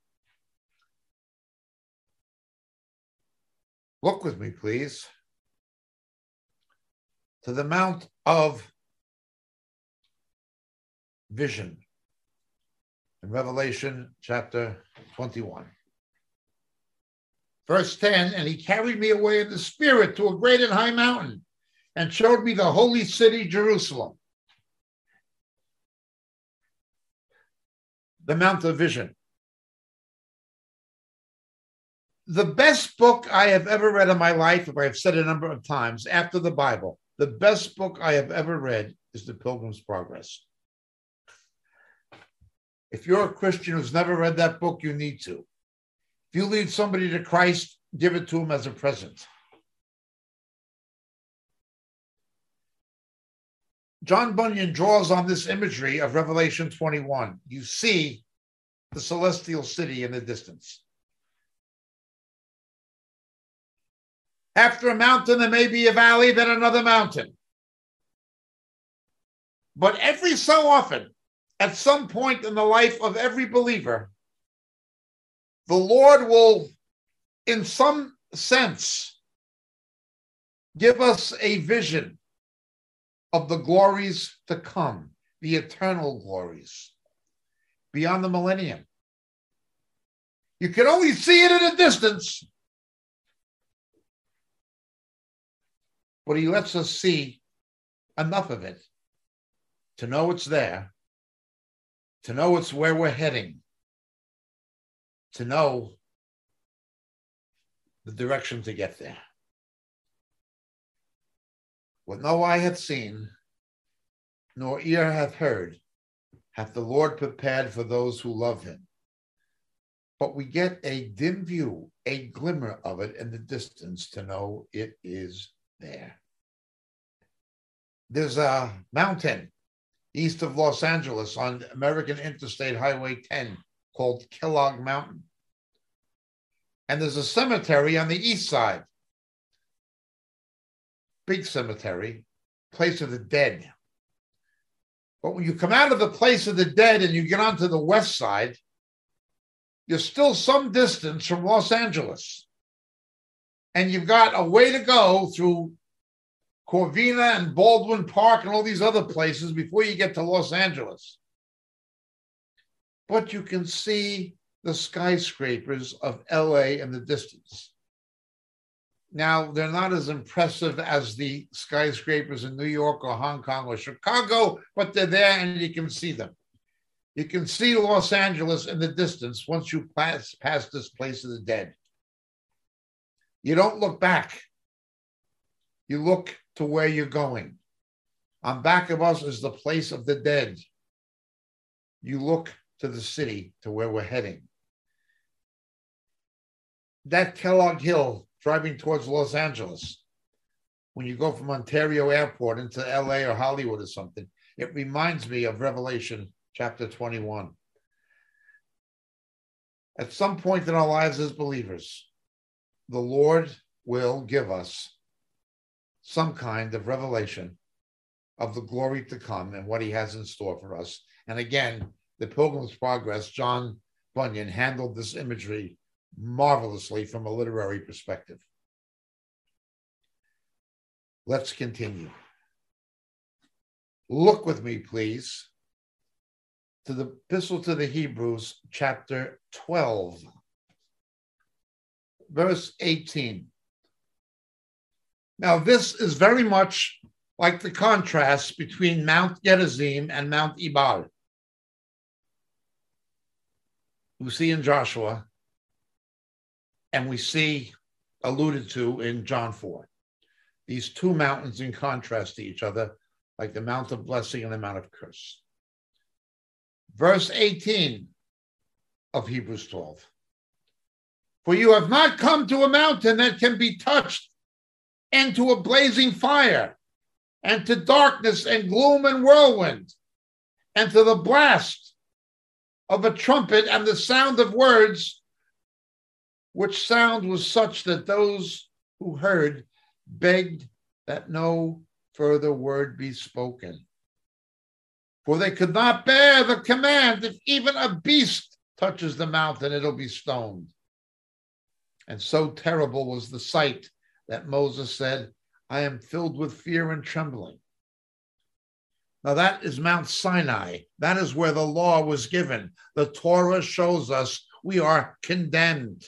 Look with me, please, to the Mount of Vision in Revelation chapter 21. Verse 10 And he carried me away in the spirit to a great and high mountain and showed me the holy city, Jerusalem. The Mount of Vision. The best book I have ever read in my life, if I've said a number of times, after the Bible, the best book I have ever read is The Pilgrim's Progress. If you're a Christian who's never read that book, you need to. If you lead somebody to Christ, give it to them as a present. John Bunyan draws on this imagery of Revelation 21. You see the celestial city in the distance. After a mountain, there may be a valley, then another mountain. But every so often, at some point in the life of every believer, the Lord will, in some sense, give us a vision of the glories to come, the eternal glories beyond the millennium. You can only see it in a distance, but he lets us see enough of it to know it's there, to know it's where we're heading, to know the direction to get there. What no eye hath seen, nor ear hath heard, hath the Lord prepared for those who love him. But we get a dim view, a glimmer of it in the distance to know it is there. There's a mountain east of Los Angeles on American Interstate Highway 10 called Kellogg Mountain. And there's a cemetery on the east side, big cemetery, place of the dead. But when you come out of the place of the dead and you get onto the west side, you're still some distance from Los Angeles. And you've got a way to go through Covina and Baldwin Park and all these other places before you get to Los Angeles. But you can see the skyscrapers of LA in the distance. Now, they're not as impressive as the skyscrapers in New York or Hong Kong or Chicago, but they're there and you can see them. You can see Los Angeles in the distance once you pass past this place of the dead. You don't look back. You look to where you're going. On back of us is the place of the dead. You look to the city to where we're heading. That Kellogg Hill driving towards Los Angeles, when you go from Ontario Airport into LA or Hollywood or something, it reminds me of Revelation chapter 21. At some point in our lives as believers, the Lord will give us some kind of revelation of the glory to come and what he has in store for us. And again, the Pilgrim's Progress, John Bunyan handled this imagery marvelously from a literary perspective. Let's continue. Look with me, please, to the Epistle to the Hebrews, chapter 12, verse 18. Now, this is very much like the contrast between Mount Gerizim and Mount Ebal. We see in Joshua, and we see alluded to in John 4. These two mountains in contrast to each other, like the Mount of Blessing and the Mount of Curse. Verse 18 of Hebrews 12. For you have not come to a mountain that can be touched and to a blazing fire, and to darkness and gloom and whirlwind, and to the blast of a trumpet and the sound of words, which sound was such that those who heard begged that no further word be spoken. For they could not bear the command if even a beast touches the mountain, it'll be stoned. And so terrible was the sight that Moses said, I am filled with fear and trembling. Now, that is Mount Sinai. That is where the law was given. The Torah shows us we are condemned.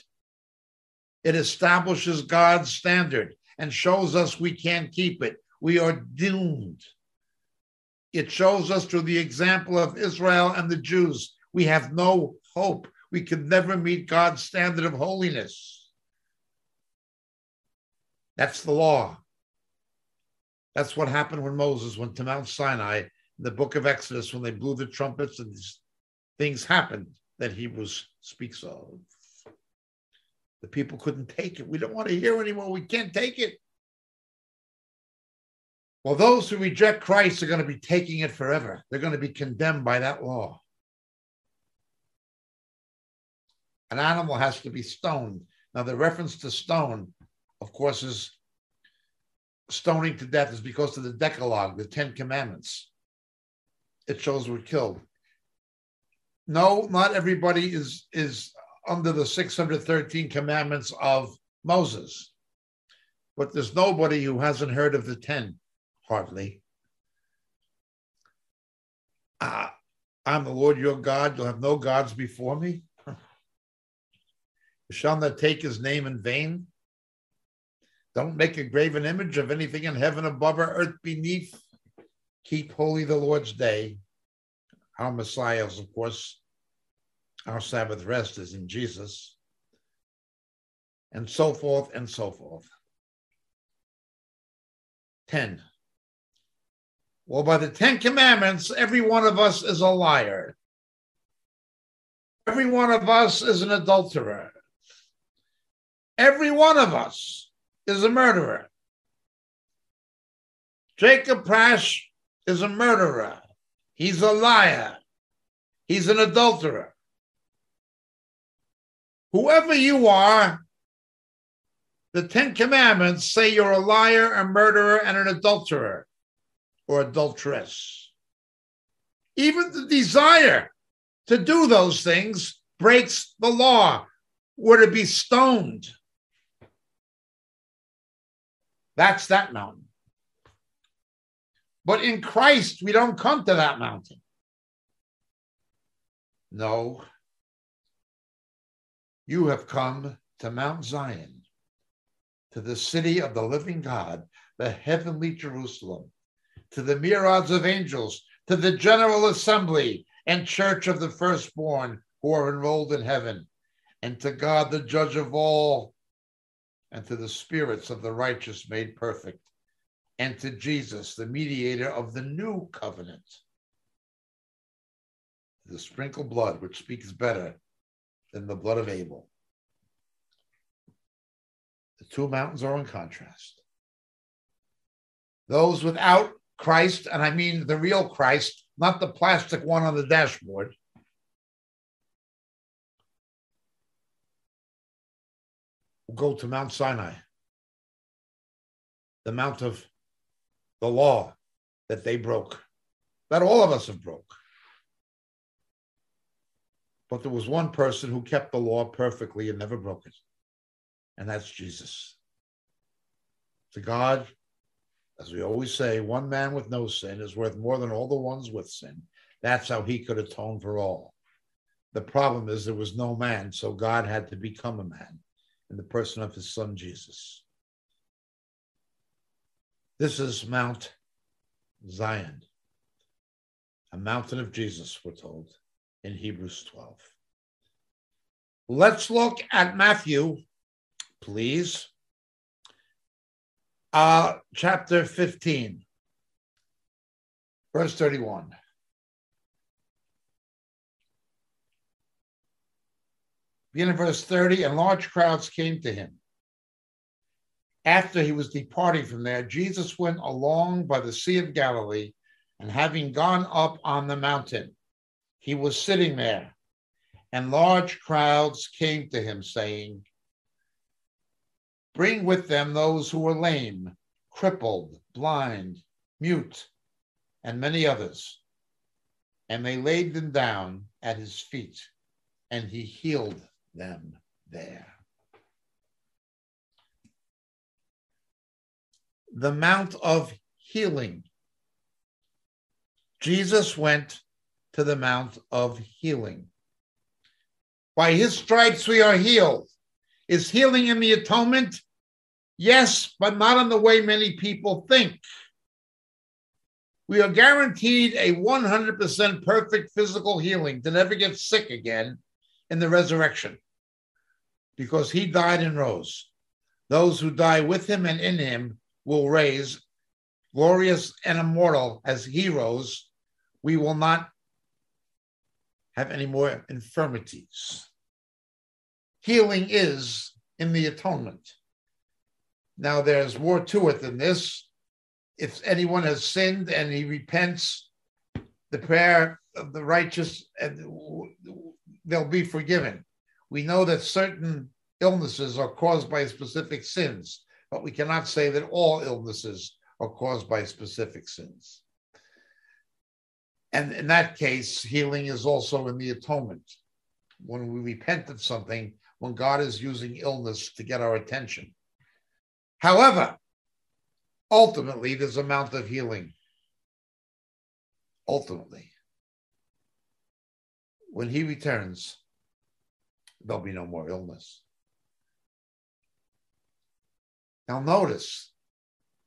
It establishes God's standard and shows us we can't keep it. We are doomed. It shows us through the example of Israel and the Jews, we have no hope. We could never meet God's standard of holiness. That's the law. That's what happened when Moses went to Mount Sinai in the book of Exodus when they blew the trumpets and these things happened that Hebrews speaks of. The people couldn't take it. We don't want to hear anymore. We can't take it. Well, those who reject Christ are going to be taking it forever. They're going to be condemned by that law. An animal has to be stoned. Now, the reference to stone, of course, is stoning to death is because of the Decalogue, the Ten Commandments. It shows we're killed. No, not everybody is is under the 613 commandments of Moses, but there's nobody who hasn't heard of the ten, hardly. Uh, I'm the Lord your God. You'll have no gods before me. You shall not take his name in vain. Don't make a graven image of anything in heaven above or earth beneath. Keep holy the Lord's day. Our Messiah is, of course, our Sabbath rest is in Jesus. And so forth and so forth. 10. Well, by the Ten Commandments, every one of us is a liar. Every one of us is an adulterer. Every one of us is a murderer. Jacob Prasch is a murderer. He's a liar. He's an adulterer. Whoever you are, the Ten Commandments say you're a liar, a murderer, and an adulterer or adulteress. Even the desire to do those things breaks the law. Were to be stoned. That's that mountain. But in Christ, we don't come to that mountain. No. You have come to Mount Zion, to the city of the living God, the heavenly Jerusalem, to the myriads of angels, to the general assembly and church of the firstborn who are enrolled in heaven, and to God, the judge of all, and to the spirits of the righteous made perfect, and to Jesus, the mediator of the new covenant. The sprinkled blood, which speaks better than the blood of Abel. The two mountains are in contrast. Those without Christ, and I mean the real Christ, not the plastic one on the dashboard, go to Mount Sinai, the Mount of the law that they broke, that all of us have broke. But there was one person who kept the law perfectly and never broke it, and that's Jesus. To God, as we always say, one man with no sin is worth more than all the ones with sin. That's how he could atone for all. The problem is there was no man, so God had to become a man in the person of his son Jesus. This is Mount Zion, a mountain of Jesus, we're told in Hebrews 12. Let's look at Matthew, please. Uh, chapter 15, verse 31. In verse 30, and large crowds came to him. After he was departing from there, Jesus went along by the Sea of Galilee, and having gone up on the mountain, he was sitting there, and large crowds came to him, saying, Bring with them those who are lame, crippled, blind, mute, and many others. And they laid them down at his feet, and he healed them there. The Mount of Healing. Jesus went to the Mount of Healing. By his stripes we are healed. Is healing in the atonement? Yes, but not in the way many people think. We are guaranteed a 100% perfect physical healing to never get sick again in the resurrection because he died and rose. Those who die with him and in him will raise glorious and immortal as heroes. We will not have any more infirmities. Healing is in the atonement. Now, there's more to it than this. If anyone has sinned and he repents, the prayer of the righteous, and they'll be forgiven. We know that certain illnesses are caused by specific sins, but we cannot say that all illnesses are caused by specific sins. And in that case, healing is also in the atonement. When we repent of something, when God is using illness to get our attention. However, ultimately, there's a mount of healing. Ultimately, when he returns, there'll be no more illness. Now, notice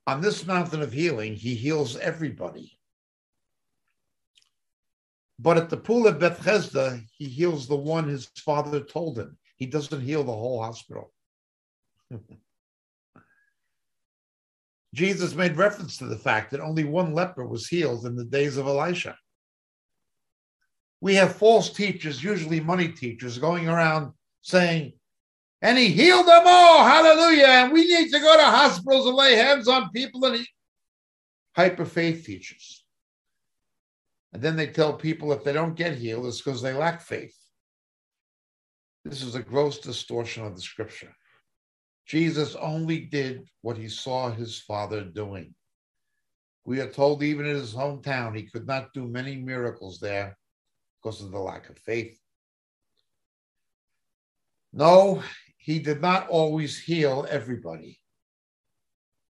on this mountain of healing, he heals everybody. But at the pool of Bethesda, he heals the one his father told him. He doesn't heal the whole hospital. Jesus made reference to the fact that only one leper was healed in the days of Elisha. We have false teachers, usually money teachers, going around saying, and he healed them all. Hallelujah. And we need to go to hospitals and lay hands on people and he... hyper faith teachers. And then they tell people if they don't get healed, it's because they lack faith. This is a gross distortion of the scripture. Jesus only did what he saw his father doing. We are told even in his hometown, he could not do many miracles there because of the lack of faith. No, he did not always heal everybody.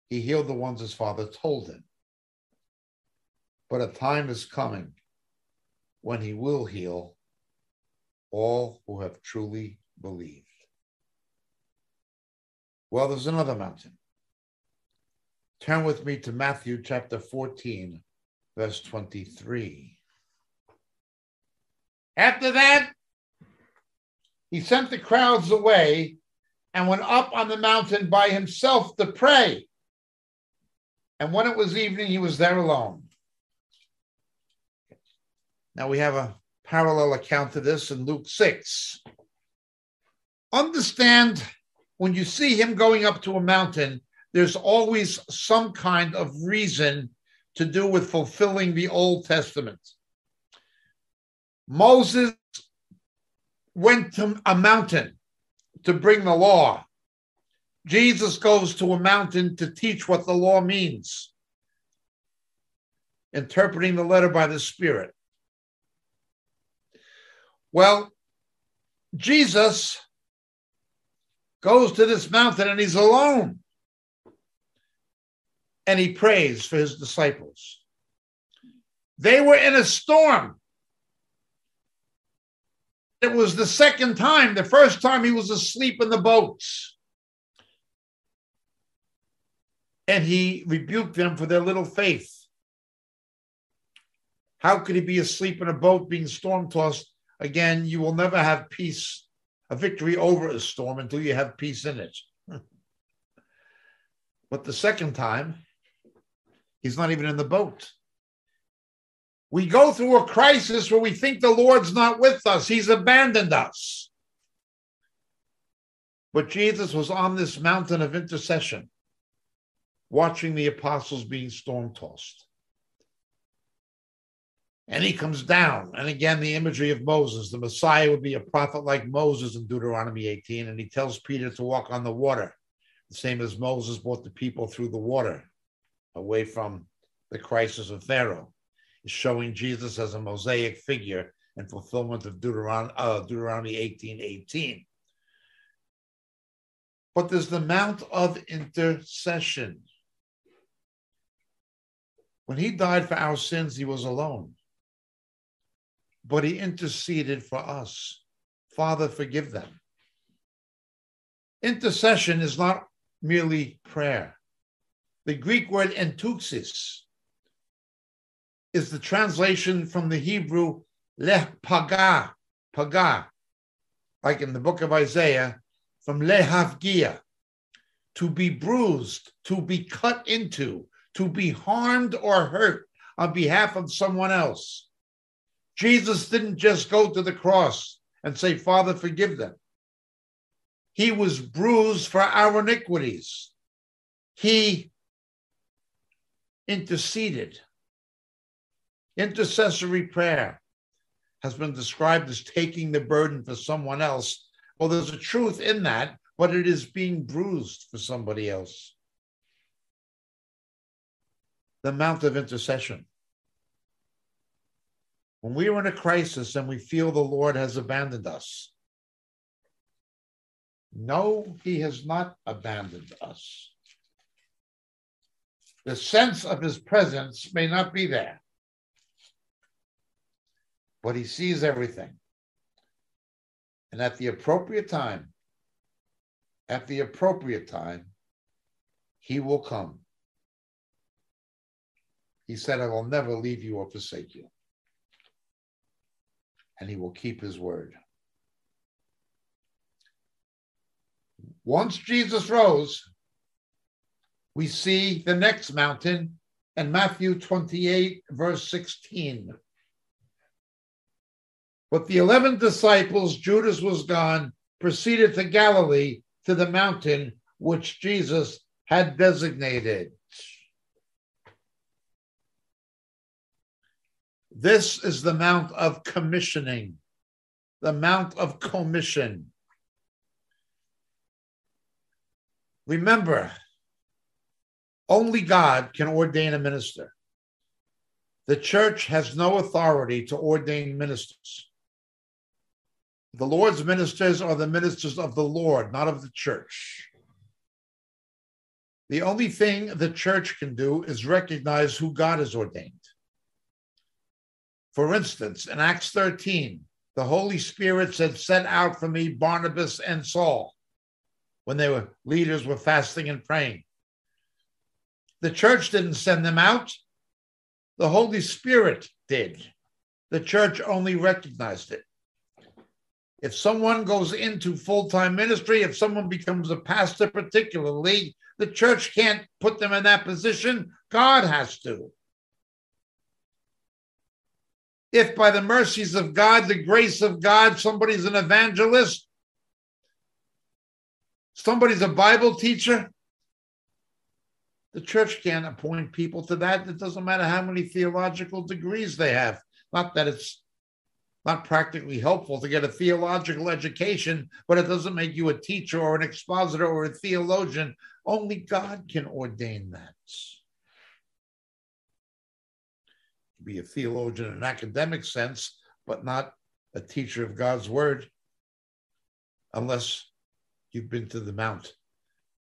He healed the ones his father told him. But a time is coming when he will heal all who have truly believed. Well, there's another mountain. Turn with me to Matthew chapter 14, verse 23. After that, he sent the crowds away and went up on the mountain by himself to pray. And when it was evening, he was there alone. Now we have a parallel account to this in Luke 6. Understand when you see him going up to a mountain, there's always some kind of reason to do with fulfilling the Old Testament. Moses went to a mountain to bring the law. Jesus goes to a mountain to teach what the law means, interpreting the letter by the Spirit. Well, Jesus goes to this mountain and he's alone. And he prays for his disciples. They were in a storm. It was the second time. The first time he was asleep in the boats. And he rebuked them for their little faith. How could he be asleep in a boat being storm tossed? Again, you will never have peace, a victory over a storm until you have peace in it. but the second time, he's not even in the boat. We go through a crisis where we think the Lord's not with us, He's abandoned us. But Jesus was on this mountain of intercession, watching the apostles being storm tossed. And he comes down. And again, the imagery of Moses. The Messiah would be a prophet like Moses in Deuteronomy 18. And he tells Peter to walk on the water, the same as Moses brought the people through the water away from the crisis of Pharaoh is showing Jesus as a mosaic figure and fulfillment of Deuteron- uh, Deuteronomy 18 18. But there's the Mount of Intercession. When he died for our sins, he was alone. But he interceded for us. Father, forgive them. Intercession is not merely prayer. The Greek word enteuxis is the translation from the Hebrew leh paga, paga, like in the book of Isaiah, from lehavgia, to be bruised, to be cut into, to be harmed or hurt on behalf of someone else. Jesus didn't just go to the cross and say, Father, forgive them. He was bruised for our iniquities. He interceded. Intercessory prayer has been described as taking the burden for someone else. Well, there's a truth in that, but it is being bruised for somebody else. The Mount of Intercession. When we are in a crisis and we feel the Lord has abandoned us, no, he has not abandoned us. The sense of his presence may not be there, but he sees everything. And at the appropriate time, at the appropriate time, he will come. He said, I will never leave you or forsake you. And he will keep his word. Once Jesus rose, we see the next mountain in Matthew 28, verse 16. But the 11 disciples, Judas was gone, proceeded to Galilee to the mountain which Jesus had designated. This is the Mount of Commissioning, the Mount of Commission. Remember, only God can ordain a minister. The church has no authority to ordain ministers. The Lord's ministers are the ministers of the Lord, not of the church. The only thing the church can do is recognize who God has ordained. For instance, in Acts 13, the Holy Spirit said, Set out for me Barnabas and Saul when they were leaders were fasting and praying. The church didn't send them out. The Holy Spirit did. The church only recognized it. If someone goes into full time ministry, if someone becomes a pastor, particularly, the church can't put them in that position. God has to. If by the mercies of God, the grace of God, somebody's an evangelist, somebody's a Bible teacher, the church can't appoint people to that. It doesn't matter how many theological degrees they have. Not that it's not practically helpful to get a theological education, but it doesn't make you a teacher or an expositor or a theologian. Only God can ordain that. To Be a theologian in an academic sense, but not a teacher of God's word, unless you've been to the Mount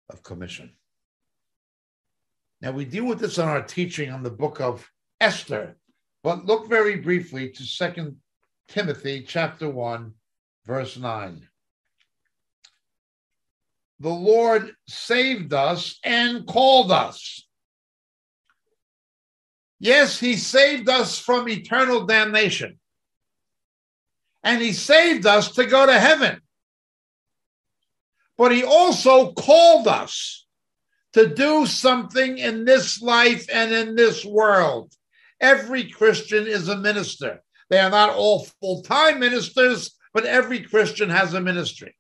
of Commission. Now, we deal with this on our teaching on the book of Esther, but look very briefly to Second Timothy chapter 1, verse 9. The Lord saved us and called us. Yes, He saved us from eternal damnation. And He saved us to go to heaven but he also called us to do something in this life and in this world. Every Christian is a minister. They are not all full time ministers, but every Christian has a ministry.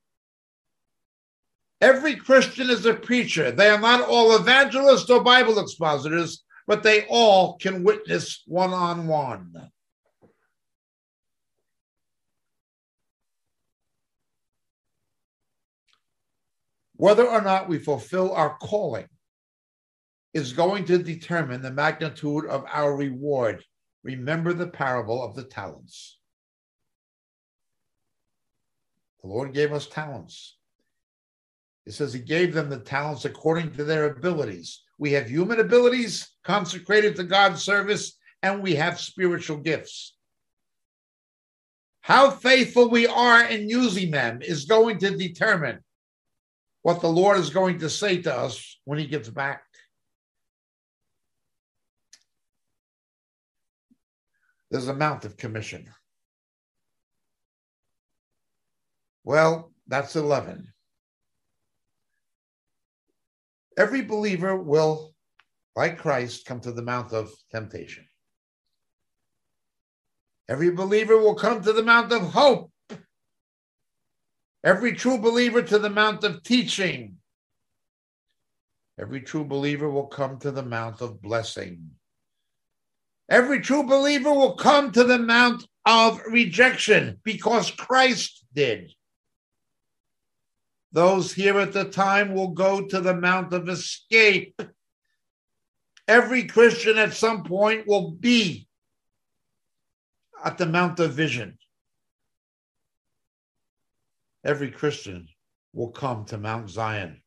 Every Christian is a preacher. They are not all evangelists or Bible expositors, but they all can witness one on one. Whether or not we fulfill our calling is going to determine the magnitude of our reward. Remember the parable of the talents. The Lord gave us talents. It says he gave them the talents according to their abilities. We have human abilities consecrated to God's service, and we have spiritual gifts. How faithful we are in using them is going to determine what the Lord is going to say to us when he gets back. There's a mount of commission. Well, that's 11. Every believer will, like Christ, come to the mount of temptation. Every believer will come to the mount of hope. Every true believer to the mount of teaching. Every true believer will come to the mount of blessing. Every true believer will come to the mount of rejection because Christ did. Those here at the time will go to the Mount of Escape. Every Christian at some point will be at the Mount of Vision. Every Christian will come to Mount Zion.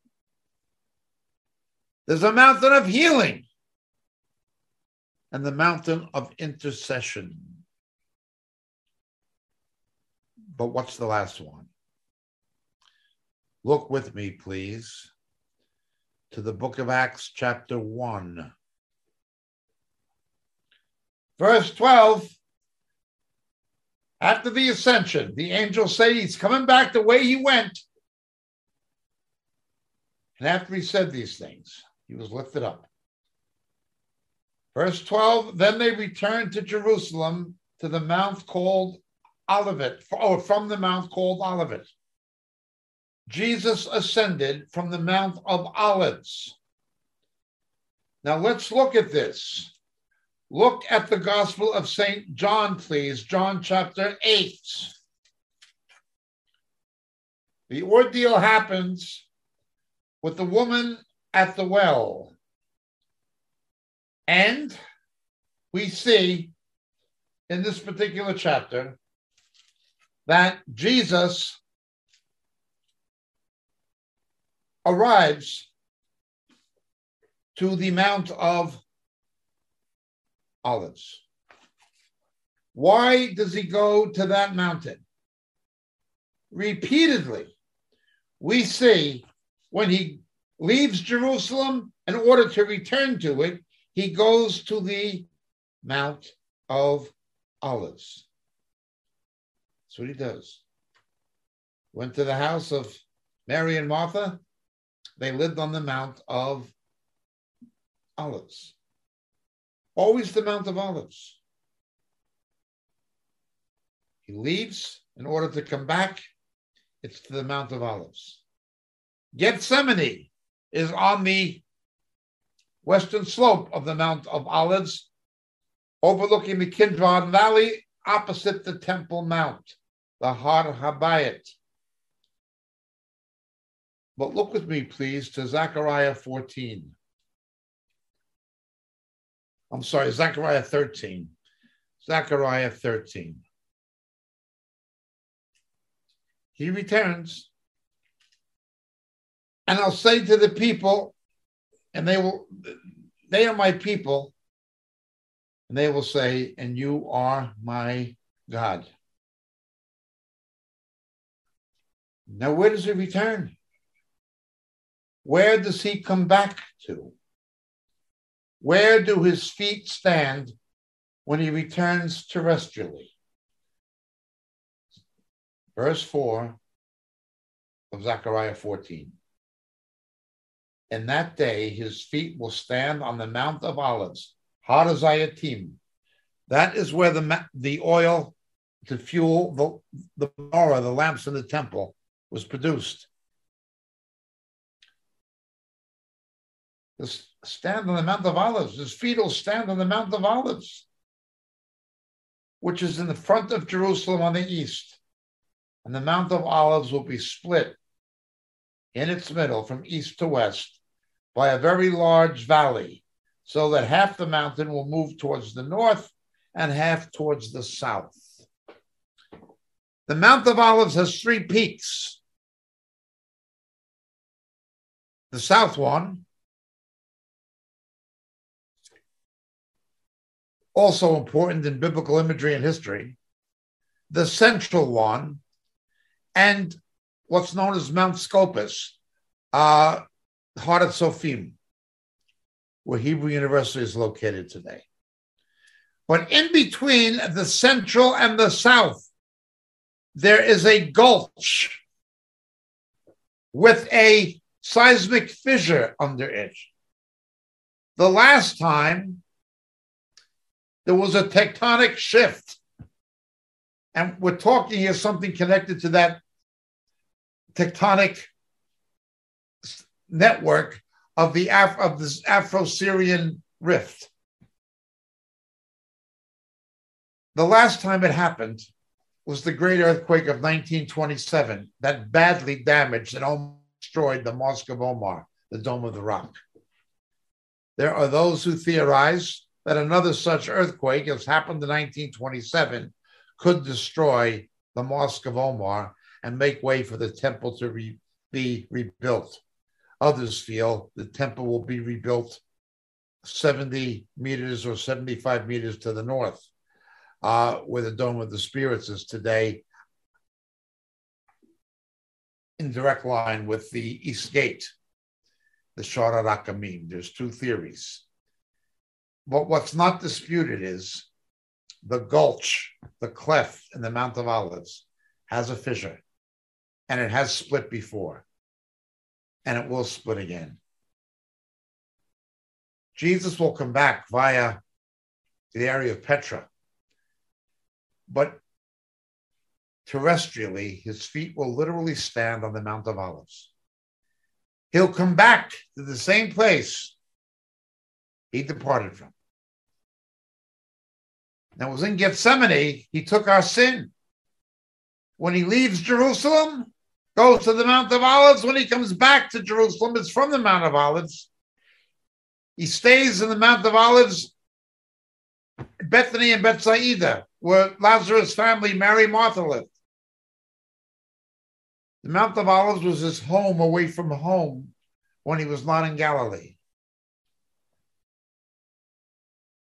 There's a mountain of healing and the mountain of intercession. But what's the last one? Look with me, please, to the book of Acts, chapter 1. Verse 12. After the ascension, the angel say he's coming back the way he went. And after he said these things, he was lifted up. Verse 12 Then they returned to Jerusalem to the mount called Olivet, or oh, from the mount called Olivet. Jesus ascended from the Mount of Olives. Now let's look at this. Look at the Gospel of St. John, please, John chapter 8. The ordeal happens with the woman at the well. And we see in this particular chapter that Jesus arrives to the Mount of Olives. Why does he go to that mountain? Repeatedly, we see when he leaves Jerusalem in order to return to it, he goes to the Mount of Olives. That's what he does. Went to the house of Mary and Martha, they lived on the Mount of Olives. Always the Mount of Olives. He leaves in order to come back. It's to the Mount of Olives. Gethsemane is on the western slope of the Mount of Olives, overlooking the Kidron Valley opposite the Temple Mount, the Har Habayit. But look with me, please, to Zechariah 14. I'm sorry, Zechariah 13. Zechariah 13. He returns, and I'll say to the people, and they will, they are my people, and they will say, and you are my God. Now, where does he return? Where does he come back to? Where do his feet stand when he returns terrestrially? Verse 4 of Zechariah 14. In that day, his feet will stand on the Mount of Olives, Hadazayatim. That is where the, the oil to fuel the, the menorah, the lamps in the temple, was produced. stand on the Mount of Olives. His feet will stand on the Mount of Olives, which is in the front of Jerusalem on the east. And the Mount of Olives will be split in its middle from east to west by a very large valley, so that half the mountain will move towards the north and half towards the south. The Mount of Olives has three peaks. The south one, also important in biblical imagery and history, the central one, and what's known as Mount Scopus, uh, Har Hatzofim, where Hebrew University is located today. But in between the central and the south, there is a gulch with a seismic fissure under it. The last time there was a tectonic shift. And we're talking here something connected to that tectonic network of the Af- of this Afro-Syrian rift. The last time it happened was the great earthquake of 1927 that badly damaged and almost destroyed the Mosque of Omar, the Dome of the Rock. There are those who theorize that another such earthquake, as happened in 1927, could destroy the Mosque of Omar and make way for the temple to re- be rebuilt. Others feel the temple will be rebuilt 70 meters or 75 meters to the north, uh, where the Dome of the Spirits is today, in direct line with the East Gate, the Shara Rakamim. There's two theories. But what's not disputed is the gulch, the cleft in the Mount of Olives has a fissure and it has split before and it will split again. Jesus will come back via the area of Petra, but terrestrially, his feet will literally stand on the Mount of Olives. He'll come back to the same place he departed from. Now, it was in Gethsemane, he took our sin. When he leaves Jerusalem, goes to the Mount of Olives. When he comes back to Jerusalem, it's from the Mount of Olives. He stays in the Mount of Olives, Bethany and Bethsaida, where Lazarus' family, Mary, Martha lived. The Mount of Olives was his home away from home when he was not in Galilee.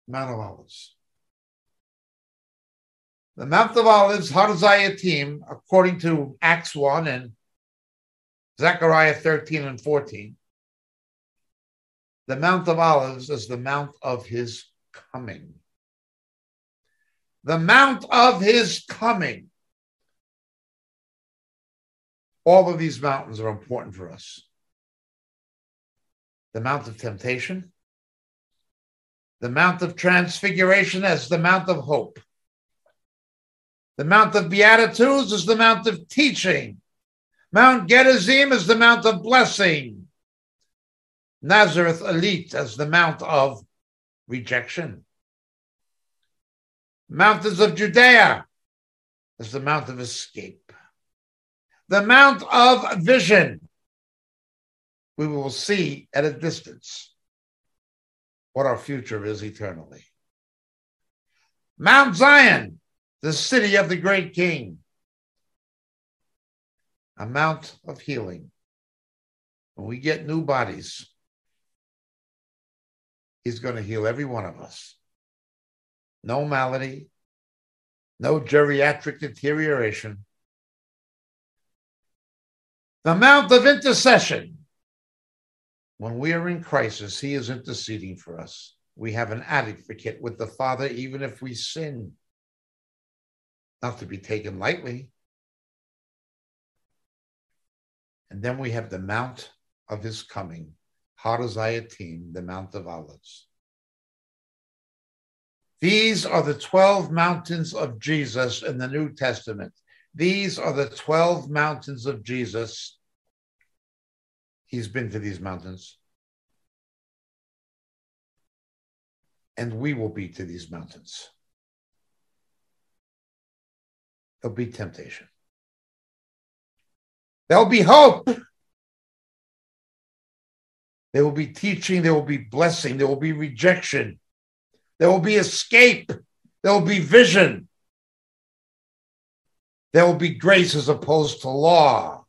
Mount of Olives. The Mount of Olives, Har Zayatim, according to Acts 1 and Zechariah 13 and 14, the Mount of Olives is the Mount of his coming. The Mount of his coming. All of these mountains are important for us. The Mount of Temptation, the Mount of Transfiguration as the Mount of Hope. The Mount of Beatitudes is the Mount of Teaching. Mount Gerizim is the Mount of Blessing. Natzeret Illit as the Mount of Rejection. Mountains of Judea is the Mount of Escape. The Mount of Vision. We will see at a distance what our future is eternally. Mount Zion the city of the great king. A mount of healing. When we get new bodies, he's going to heal every one of us. No malady, no geriatric deterioration. The mount of intercession. When we are in crisis, he is interceding for us. We have an advocate with the Father, even if we sin not to be taken lightly. And then we have the Mount of His coming, Har the Mount of Olives. These are the 12 mountains of Jesus in the New Testament. These are the 12 mountains of Jesus. He's been to these mountains. And we will be to these mountains. There'll be temptation. There'll be hope. There will be teaching. There will be blessing. There will be rejection. There will be escape. There will be vision. There will be grace as opposed to law.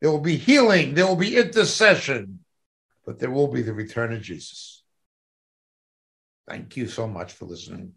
There will be healing. There will be intercession. But there will be the return of Jesus. Thank you so much for listening.